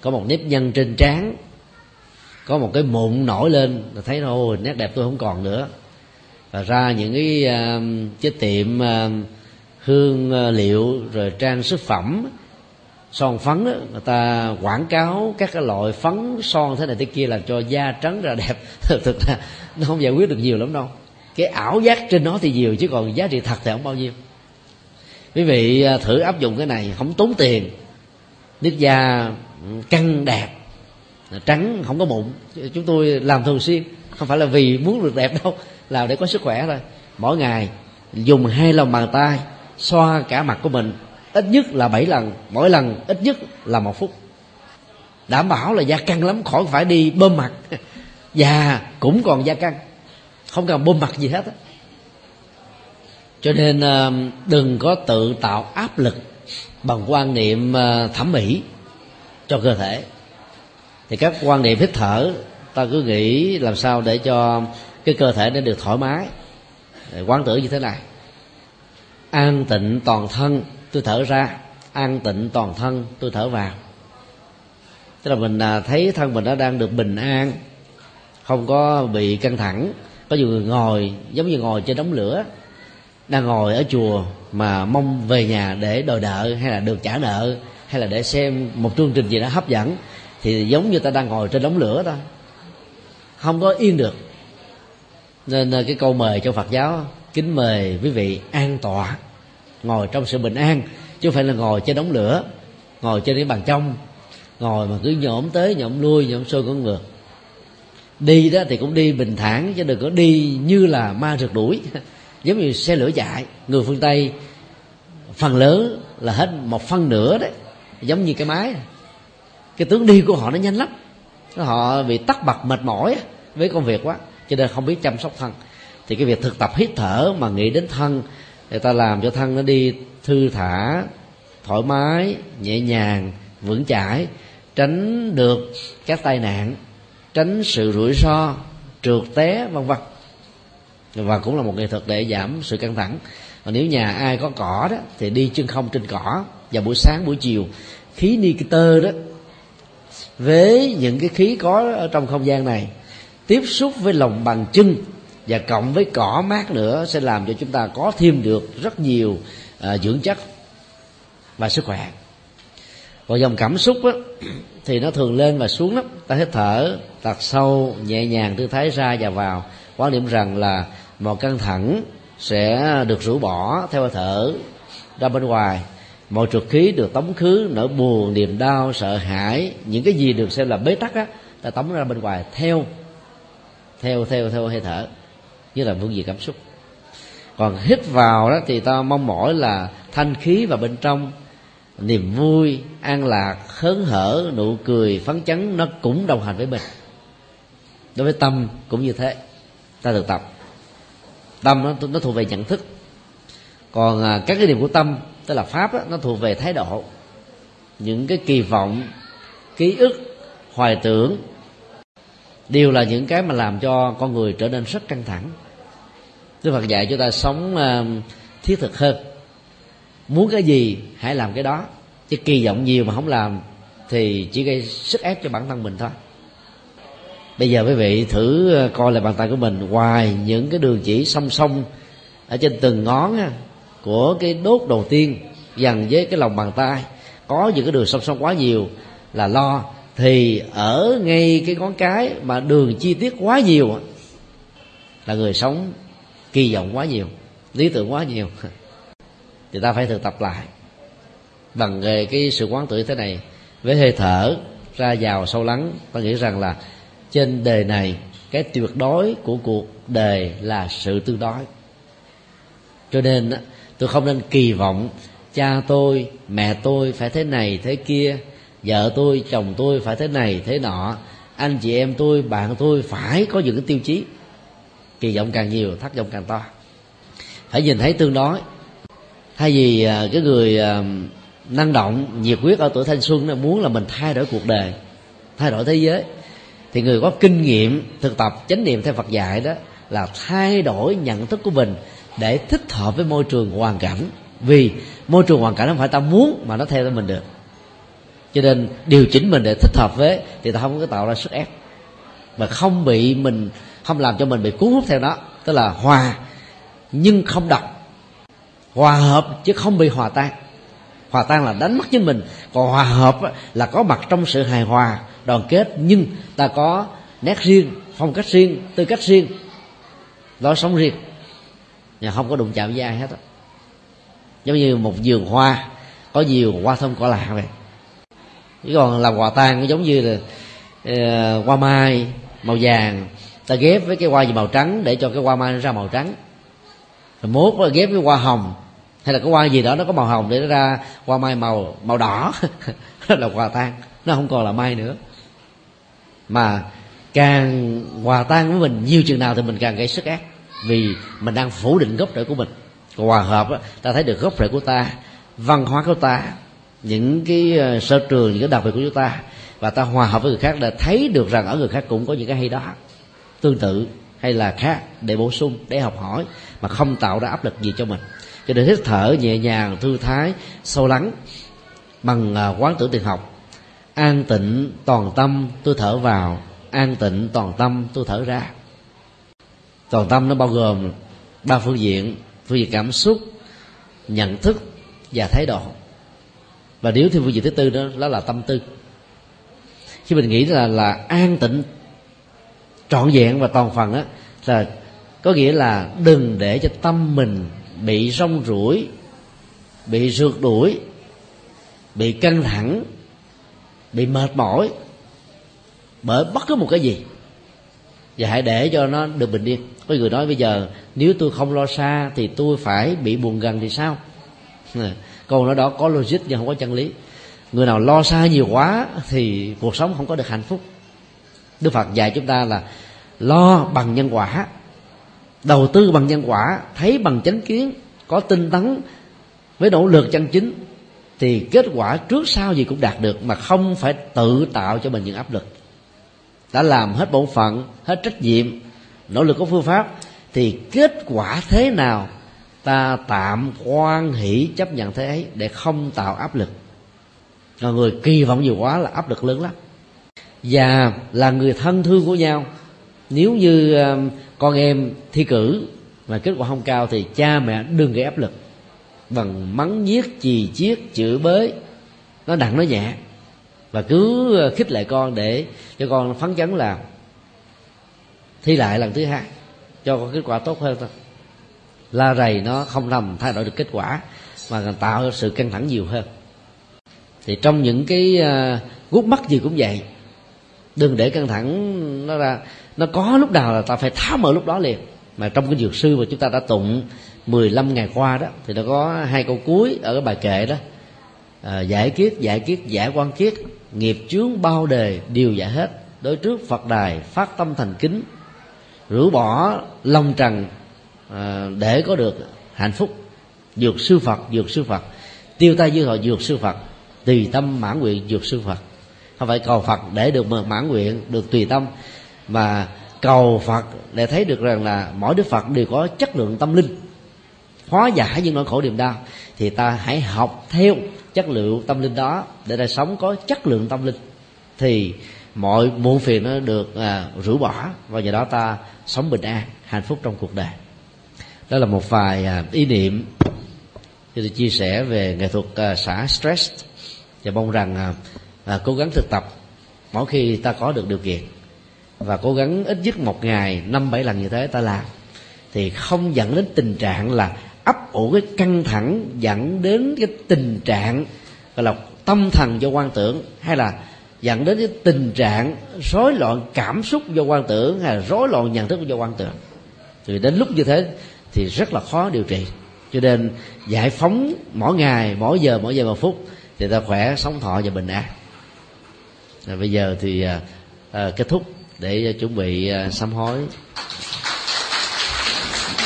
Có một nếp nhăn trên trán có một cái mụn nổi lên là thấy thôi nét đẹp tôi không còn nữa và ra những cái ờ, cái tiệm ờ, hương ờ, liệu rồi trang sức phẩm son phấn đó, người ta quảng cáo các cái loại phấn son thế này thế kia làm cho da trắng ra đẹp. Thực ra nó không giải quyết được nhiều lắm đâu. Cái ảo giác trên nó thì nhiều chứ còn giá trị thật thì không bao nhiêu. Quý vị thử áp dụng cái này không tốn tiền. Nước da ừ, căng đẹp trắng không có mụn. Chúng tôi làm thường xuyên không phải là vì muốn được đẹp đâu làm để có sức khỏe thôi. Mỗi ngày dùng hai lòng bàn tay, xoa cả mặt của mình. Ít nhất là bảy lần, mỗi lần ít nhất là một phút. Đảm bảo là da căng lắm, khỏi phải đi bơm mặt. Già cũng còn da căng, không cần bơm mặt gì hết á. Cho nên ờ, đừng có tự tạo áp lực bằng quan niệm ờ, thẩm mỹ cho cơ thể. Thì các quan niệm hít thở, ta cứ nghĩ làm sao để cho cái cơ thể nó được thoải mái. Quán tưởng như thế này. An tịnh toàn thân, tôi thở ra. An tịnh toàn thân, tôi thở vào. Tức là mình à, thấy thân mình nó đang được bình an, không có bị căng thẳng. Có nhiều người ngồi, giống như ngồi trên đống lửa, đang ngồi ở chùa mà mong về nhà để đòi nợ, hay là được trả nợ, hay là để xem một chương trình gì đó hấp dẫn, thì giống như ta đang ngồi trên đống lửa thôi. Không có yên được nên ờ, cái câu mời cho Phật giáo kính mời quý vị an tọa, ngồi trong sự bình an, chứ không phải là ngồi trên đống lửa, ngồi trên cái bàn trong, ngồi mà cứ nhổm tới nhổm lui, nhổm xuôi con ngược đi đó thì cũng đi bình thản, chứ đừng có đi như là ma rượt đuổi. Giống như xe lửa chạy, người phương tây, phần lớn là hết một phân nửa đấy, giống như cái máy. Cái tướng đi của họ nó nhanh lắm, họ bị tắt bật mệt mỏi với công việc quá cho nên không biết chăm sóc thân. Thì cái việc thực tập hít thở mà nghĩ đến thân, người ta làm cho thân nó đi thư thả, thoải mái, nhẹ nhàng, vững chãi, tránh được các tai nạn, tránh sự rủi ro, trượt té, vân vân. Và cũng là một nghệ thuật để giảm sự căng thẳng. Và nếu nhà ai có cỏ đó, thì đi chân không trên cỏ. Vào buổi sáng, buổi chiều, khí nitơ đó, với những cái khí có ở trong không gian này tiếp xúc với lòng bằng chân và cộng với cỏ mát nữa sẽ làm cho chúng ta có thêm được rất nhiều uh, dưỡng chất và sức khỏe. Còn dòng cảm xúc á, thì nó thường lên và xuống lắm. Ta hít thở thật sâu nhẹ nhàng tư thái ra và vào. Quan niệm rằng là một căng thẳng sẽ được rũ bỏ theo hơi thở ra bên ngoài. Mọi trượt khí được tống khứ nỗi buồn niềm đau sợ hãi những cái gì được xem là bế tắc á ta tống ra bên ngoài theo theo theo theo hơi thở như là vương vị cảm xúc. Còn hít vào đó thì ta mong mỏi là thanh khí vào bên trong niềm vui an lạc hớn hở nụ cười phấn chấn nó cũng đồng hành với mình. Đối với tâm cũng như thế ta thực tập. Tâm nó nó thuộc về nhận thức. Còn à, các cái điểm của tâm tức là pháp đó, nó thuộc về thái độ. Những cái kỳ vọng ký ức hoài tưởng đều là những cái mà làm cho con người trở nên rất căng thẳng. Đức Phật dạy cho ta sống ờ, thiết thực hơn. Muốn cái gì, hãy làm cái đó. Chứ kỳ vọng nhiều mà không làm, thì chỉ gây sức ép cho bản thân mình thôi. Bây giờ quý vị thử ờ, coi lại bàn tay của mình ngoài những cái đường chỉ song song ở trên từng ngón của cái đốt đầu tiên dần với cái lòng bàn tay. Có những cái đường song song quá nhiều là lo thì ở ngay cái ngón cái mà đường chi tiết quá nhiều là người sống kỳ vọng quá nhiều, lý tưởng quá nhiều. Thì ta phải thực tập lại. Bằng cái sự quán tưởng thế này, với hơi thở ra vào sâu lắng, ta nghĩ rằng là trên đề này, cái tuyệt đối của cuộc đời là sự tương đối. Cho nên tôi không nên kỳ vọng, cha tôi, mẹ tôi phải thế này, thế kia vợ tôi, chồng tôi phải thế này, thế nọ. Anh chị em tôi, bạn tôi phải có những cái tiêu chí. Kỳ vọng càng nhiều, thất vọng càng to. Phải nhìn thấy tương đối. Thay vì à, cái người à, năng động, nhiệt huyết ở tuổi thanh xuân này muốn là mình thay đổi cuộc đời, thay đổi thế giới, thì người có kinh nghiệm thực tập, chánh niệm theo Phật dạy đó là thay đổi nhận thức của mình để thích hợp với môi trường hoàn cảnh. Vì môi trường hoàn cảnh không phải ta muốn mà nó theo mình được cho nên điều chỉnh mình để thích hợp với thì ta không có tạo ra sức ép. Mà không bị mình, không làm cho mình bị cuốn hút theo nó tức là hòa, nhưng không độc. Hòa hợp chứ không bị hòa tan. Hòa tan là đánh mất chính mình. Còn hòa hợp là có mặt trong sự hài hòa, đoàn kết, nhưng ta có nét riêng, phong cách riêng, tư cách riêng, lối sống riêng. Và không có đụng chạm với ai hết á. Giống như một vườn hoa, có nhiều hoa thơm cỏ lạ vậy chứ còn làm hòa tan giống như là uh, hoa mai màu vàng. Ta ghép với cái hoa gì màu trắng để cho cái hoa mai nó ra màu trắng. Rồi mốt ghép với hoa hồng. Hay là cái hoa gì đó nó có màu hồng để nó ra hoa mai màu màu đỏ. Đó là hòa tan nó không còn là mai nữa. Mà càng hòa tan với mình nhiều chừng nào thì mình càng gây sức ép vì mình đang phủ định gốc rễ của mình. Còn hòa hợp đó, ta thấy được gốc rễ của ta văn hóa của ta những cái ờ, sở trường, những cái đặc biệt của chúng ta. Và ta hòa hợp với người khác để thấy được rằng ở người khác cũng có những cái hay đó, tương tự hay là khác để bổ sung, để học hỏi mà không tạo ra áp lực gì cho mình. Cho nên hít thở nhẹ nhàng, thư thái, sâu lắng bằng ờ, quán tử tiền học. An tịnh toàn tâm, tôi thở vào. An tịnh toàn tâm, tôi thở ra. Toàn tâm nó bao gồm ba phương diện phương diện cảm xúc, nhận thức và thái độ và nếu thêm phương diện thứ tư đó đó là tâm tư. Khi mình nghĩ là là an tịnh, trọn vẹn và toàn phần á, là có nghĩa là đừng để cho tâm mình bị rong ruổi, bị rượt đuổi, bị căng thẳng, bị mệt mỏi bởi bất cứ một cái gì. Và hãy để cho nó được bình yên. Có người nói bây giờ, nếu tôi không lo xa thì tôi phải bị buồn gần thì sao? Ừ câu nói đó có logic nhưng không có chân lý. Người nào lo xa nhiều quá thì cuộc sống không có được hạnh phúc. Đức phật dạy chúng ta là lo bằng nhân quả, đầu tư bằng nhân quả, thấy bằng chánh kiến, có tinh tấn với nỗ lực chân chính, thì kết quả trước sau gì cũng đạt được mà không phải tự tạo cho mình những áp lực. Đã làm hết bổn phận, hết trách nhiệm, nỗ lực có phương pháp, thì kết quả thế nào ta tạm quan hỷ chấp nhận thế ấy để không tạo áp lực. Còn người kỳ vọng nhiều quá là áp lực lớn lắm. Và là người thân thương của nhau. Nếu như ờ, con em thi cử mà kết quả không cao thì cha mẹ đừng gây áp lực. Bằng mắng nhiếc, chì chiết, chửi bới, nó nặng nó nhẹ. Và cứ ờ, khích lệ con để cho con phấn chấn là thi lại lần thứ hai, cho con kết quả tốt hơn thôi la rầy nó không làm thay đổi được kết quả mà còn tạo sự căng thẳng nhiều hơn. Thì trong những cái ờ, gút mắt gì cũng vậy. Đừng để căng thẳng nó ra. Nó có lúc nào là ta phải tháo mở lúc đó liền. Mà trong cái dược sư mà chúng ta đã tụng 15 ngày qua đó thì nó có hai câu cuối ở cái bài kệ đó. À, giải kiết giải kiết giải quan kiết nghiệp chướng bao đề đều giải hết. Đối trước phật đài phát tâm thành kính. Rũ bỏ lòng trần Ờ, để có được hạnh phúc dược sư phật dược sư phật. Tiêu tay dư họ dược sư phật tùy tâm mãn nguyện dược sư phật. Không phải cầu phật để được mãn nguyện được tùy tâm mà cầu phật để thấy được rằng là mỗi đức phật đều có chất lượng tâm linh. Hóa giải những nỗi khổ niềm đau thì ta hãy học theo chất lượng tâm linh đó để đời sống có chất lượng tâm linh. Thì mọi muộn phiền nó được à, rũ bỏ và nhờ đó ta sống bình an hạnh phúc trong cuộc đời đó là một vài à, ý niệm tôi chia sẻ về nghệ thuật à, xả stress và mong rằng à, à, cố gắng thực tập mỗi khi ta có được điều kiện và cố gắng ít nhất một ngày năm bảy lần như thế ta làm thì không dẫn đến tình trạng là ấp ủ cái căng thẳng dẫn đến cái tình trạng gọi là tâm thần do quan tưởng hay là dẫn đến cái tình trạng rối loạn cảm xúc do quan tưởng hay là rối loạn nhận thức do quan tưởng. Thì đến lúc như thế thì rất là khó điều trị. Cho nên giải phóng mỗi ngày mỗi giờ mỗi giờ một phút thì ta khỏe sống thọ và bình an. Rồi bây giờ thì à, à kết thúc để à, chuẩn bị à, sám hối.